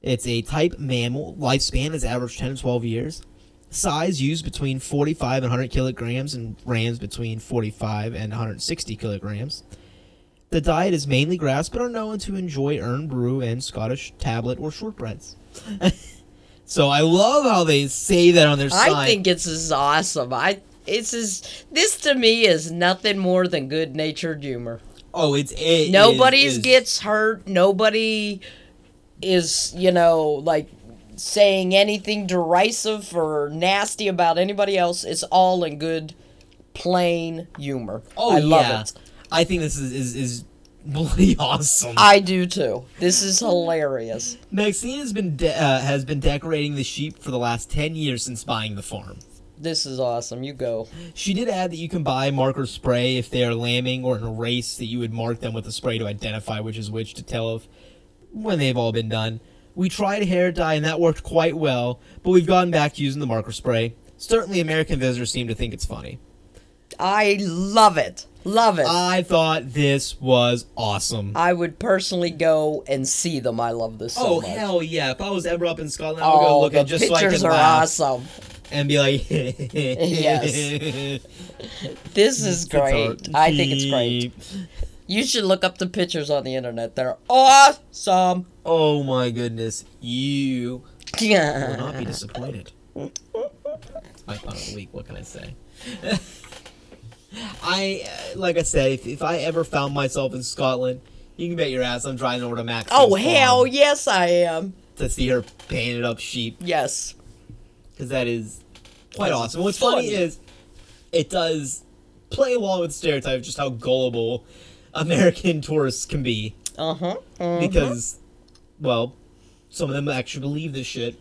It's a type mammal. Lifespan is average 10 to 12 years. Size used between 45 and 100 kilograms, and rams between 45 and 160 kilograms. The diet is mainly grass, but are known to enjoy Irn-Bru and Scottish tablet or shortbreads. so I love how they say that on their sign. I think it's is awesome. I it's is this to me is nothing more than good natured humor. oh, it's it Nobody is- gets hurt. Nobody is, you know, like saying anything derisive or nasty about anybody else. It's all in good, plain humor. Oh I love yeah, it. I think this is is, is bloody awesome. I do too. This is hilarious. Maxine has been de- uh, has been decorating the sheep for the last ten years since buying the farm. This is awesome. You go. She did add that you can buy marker spray if they are lambing or in a race that you would mark them with a spray to identify which is which to tell if when they've all been done. We tried hair dye and that worked quite well, but we've gone back to using the marker spray. Certainly American visitors seem to think it's funny. I love it. Love it. I thought this was awesome. I would personally go and see them. I love this so oh much. hell yeah! If I was ever up in Scotland, I would go Oh, look the at just so I pictures could are laugh awesome. and be like, Yes. This is great. I think it's great. You should look up the pictures on the internet. They're awesome. Oh my goodness, you will not be disappointed. My fun of the week. What can I say? I uh, like I said, if, if I ever found myself in Scotland, you can bet your ass I'm driving over to Max. Oh hell yes, I am. To see her painted up sheep Yes. because that is quite That's awesome. What's fun. funny is it does play along with stereotypes just how gullible American tourists can be Uh huh. because, well, some of them actually believe this shit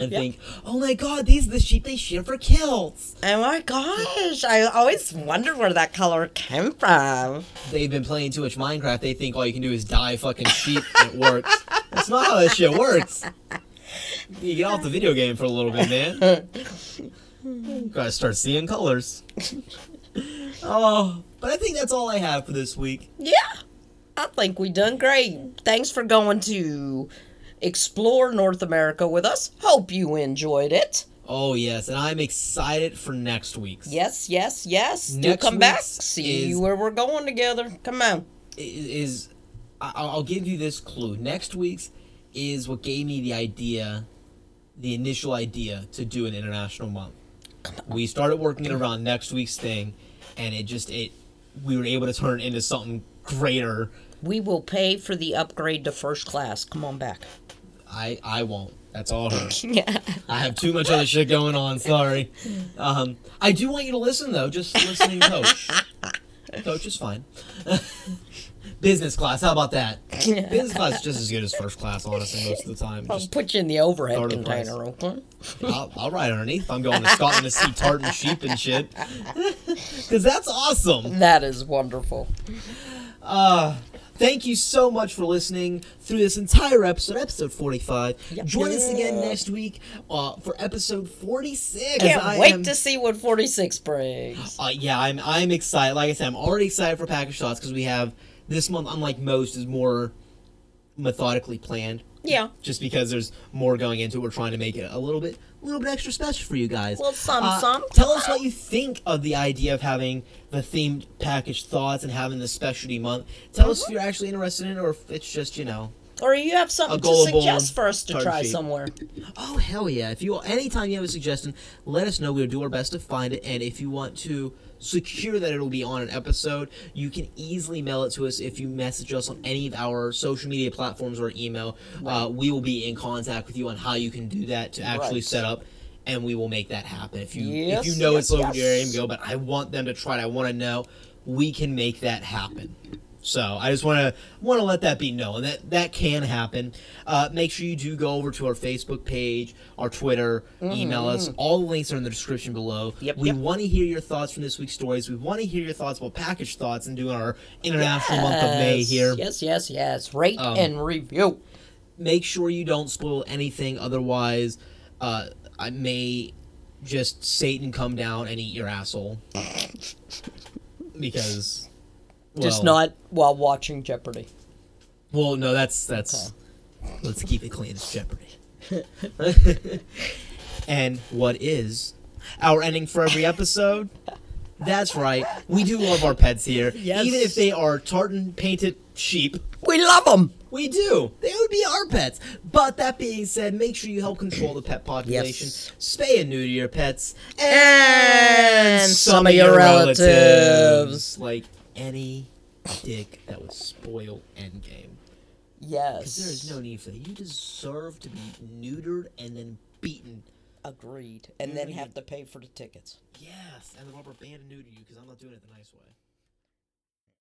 and Yeah. think, "Oh my God, these are the sheep they shear for kilts." Oh my gosh! I always wonder where that color came from. They've been playing too much Minecraft. They think all you can do is dye fucking sheep and it works. That's not how that shit works. You get off the video game for a little bit, man. Gotta start seeing colors. Oh, but I think that's all I have for this week. Yeah, I think we done great. Thanks for going to explore North America with us. Hope you enjoyed it. Oh yes, and I'm excited for next week's. Yes, yes, yes. Do come back. See is- where we're going together. Come on. is, I'll give you this clue. Next week's is what gave me the idea, the initial idea to do an international month. We started working it around next week's thing, and it just it we were able to turn it into something greater. We will pay for the upgrade to first class. Come on back. I I won't. That's all her. Yeah. I have too much other shit going on. Sorry. Um, I do want you to listen though. Just listening, coach. Coach is fine. Business class. How about that? Business class is just as good as first class, honestly, most of the time. I'll Just, put you in the overhead container, okay? I'll, I'll ride underneath. I'm going to Scotland to see tartan sheep and shit. Because that's awesome. That is wonderful. Uh, thank you so much for listening through this entire episode, episode 45. Yep. Join us again next week uh, for episode 46. Can't I wait am- to see what 46 brings. Uh, yeah, I'm I'm excited. Like I said, I'm already excited for package thoughts because we have this month. Unlike most, is more methodically planned. Yeah. Just because there's more going into it, we're trying to make it a little bit, a little bit extra special for you guys. Well, some, Uh, some. Tell us what you think of the idea of having the themed package thoughts and having the specialty month. Tell us if you're actually interested in it or if it's just you know. Or you have something to suggest for us to try sheep. somewhere. Oh hell yeah! If you anytime you have a suggestion, let us know. We'll do our best to find it. And if you want to secure that it'll be on an episode, you can easily mail it to us if you message us on any of our social media platforms or email. Uh, we will be in contact with you on how you can do that to actually Right. set up. And we will make that happen. If you Yes, if you know yes, it's local yes. to your area, and go, but I want them to try it. I want to know. We can make that happen. So I just want to want to let that be known that that can happen. Uh, make sure you do go over to our Facebook page, our Twitter, email us. All the links are in the description below. Mm-hmm. Yep, we yep. want to hear your thoughts from this week's stories. We want to hear your thoughts about package thoughts and doing our international month of May here. Yes, yes, yes. Rate Um, and review. Make sure you don't spoil anything, otherwise, uh, I may just Satan come down and eat your asshole because. Just well- not while watching Jeopardy. Well, no, that's that's. Let's keep it clean. It's Jeopardy. and what is our ending for every episode? That's right. We do love our pets here, Yes. even if they are tartan painted sheep. We love them. We do. They would be our pets. But that being said, make sure you help control the pet population. Yes. Spay and neuter your pets. And some of your relatives. Like any dick that would spoil Endgame. Yes. Because there is no need for that. You deserve to be neutered and then beaten. Agreed. And then have to pay for the tickets. Yes, and the rubber band neuter you because I'm not doing it the nice way.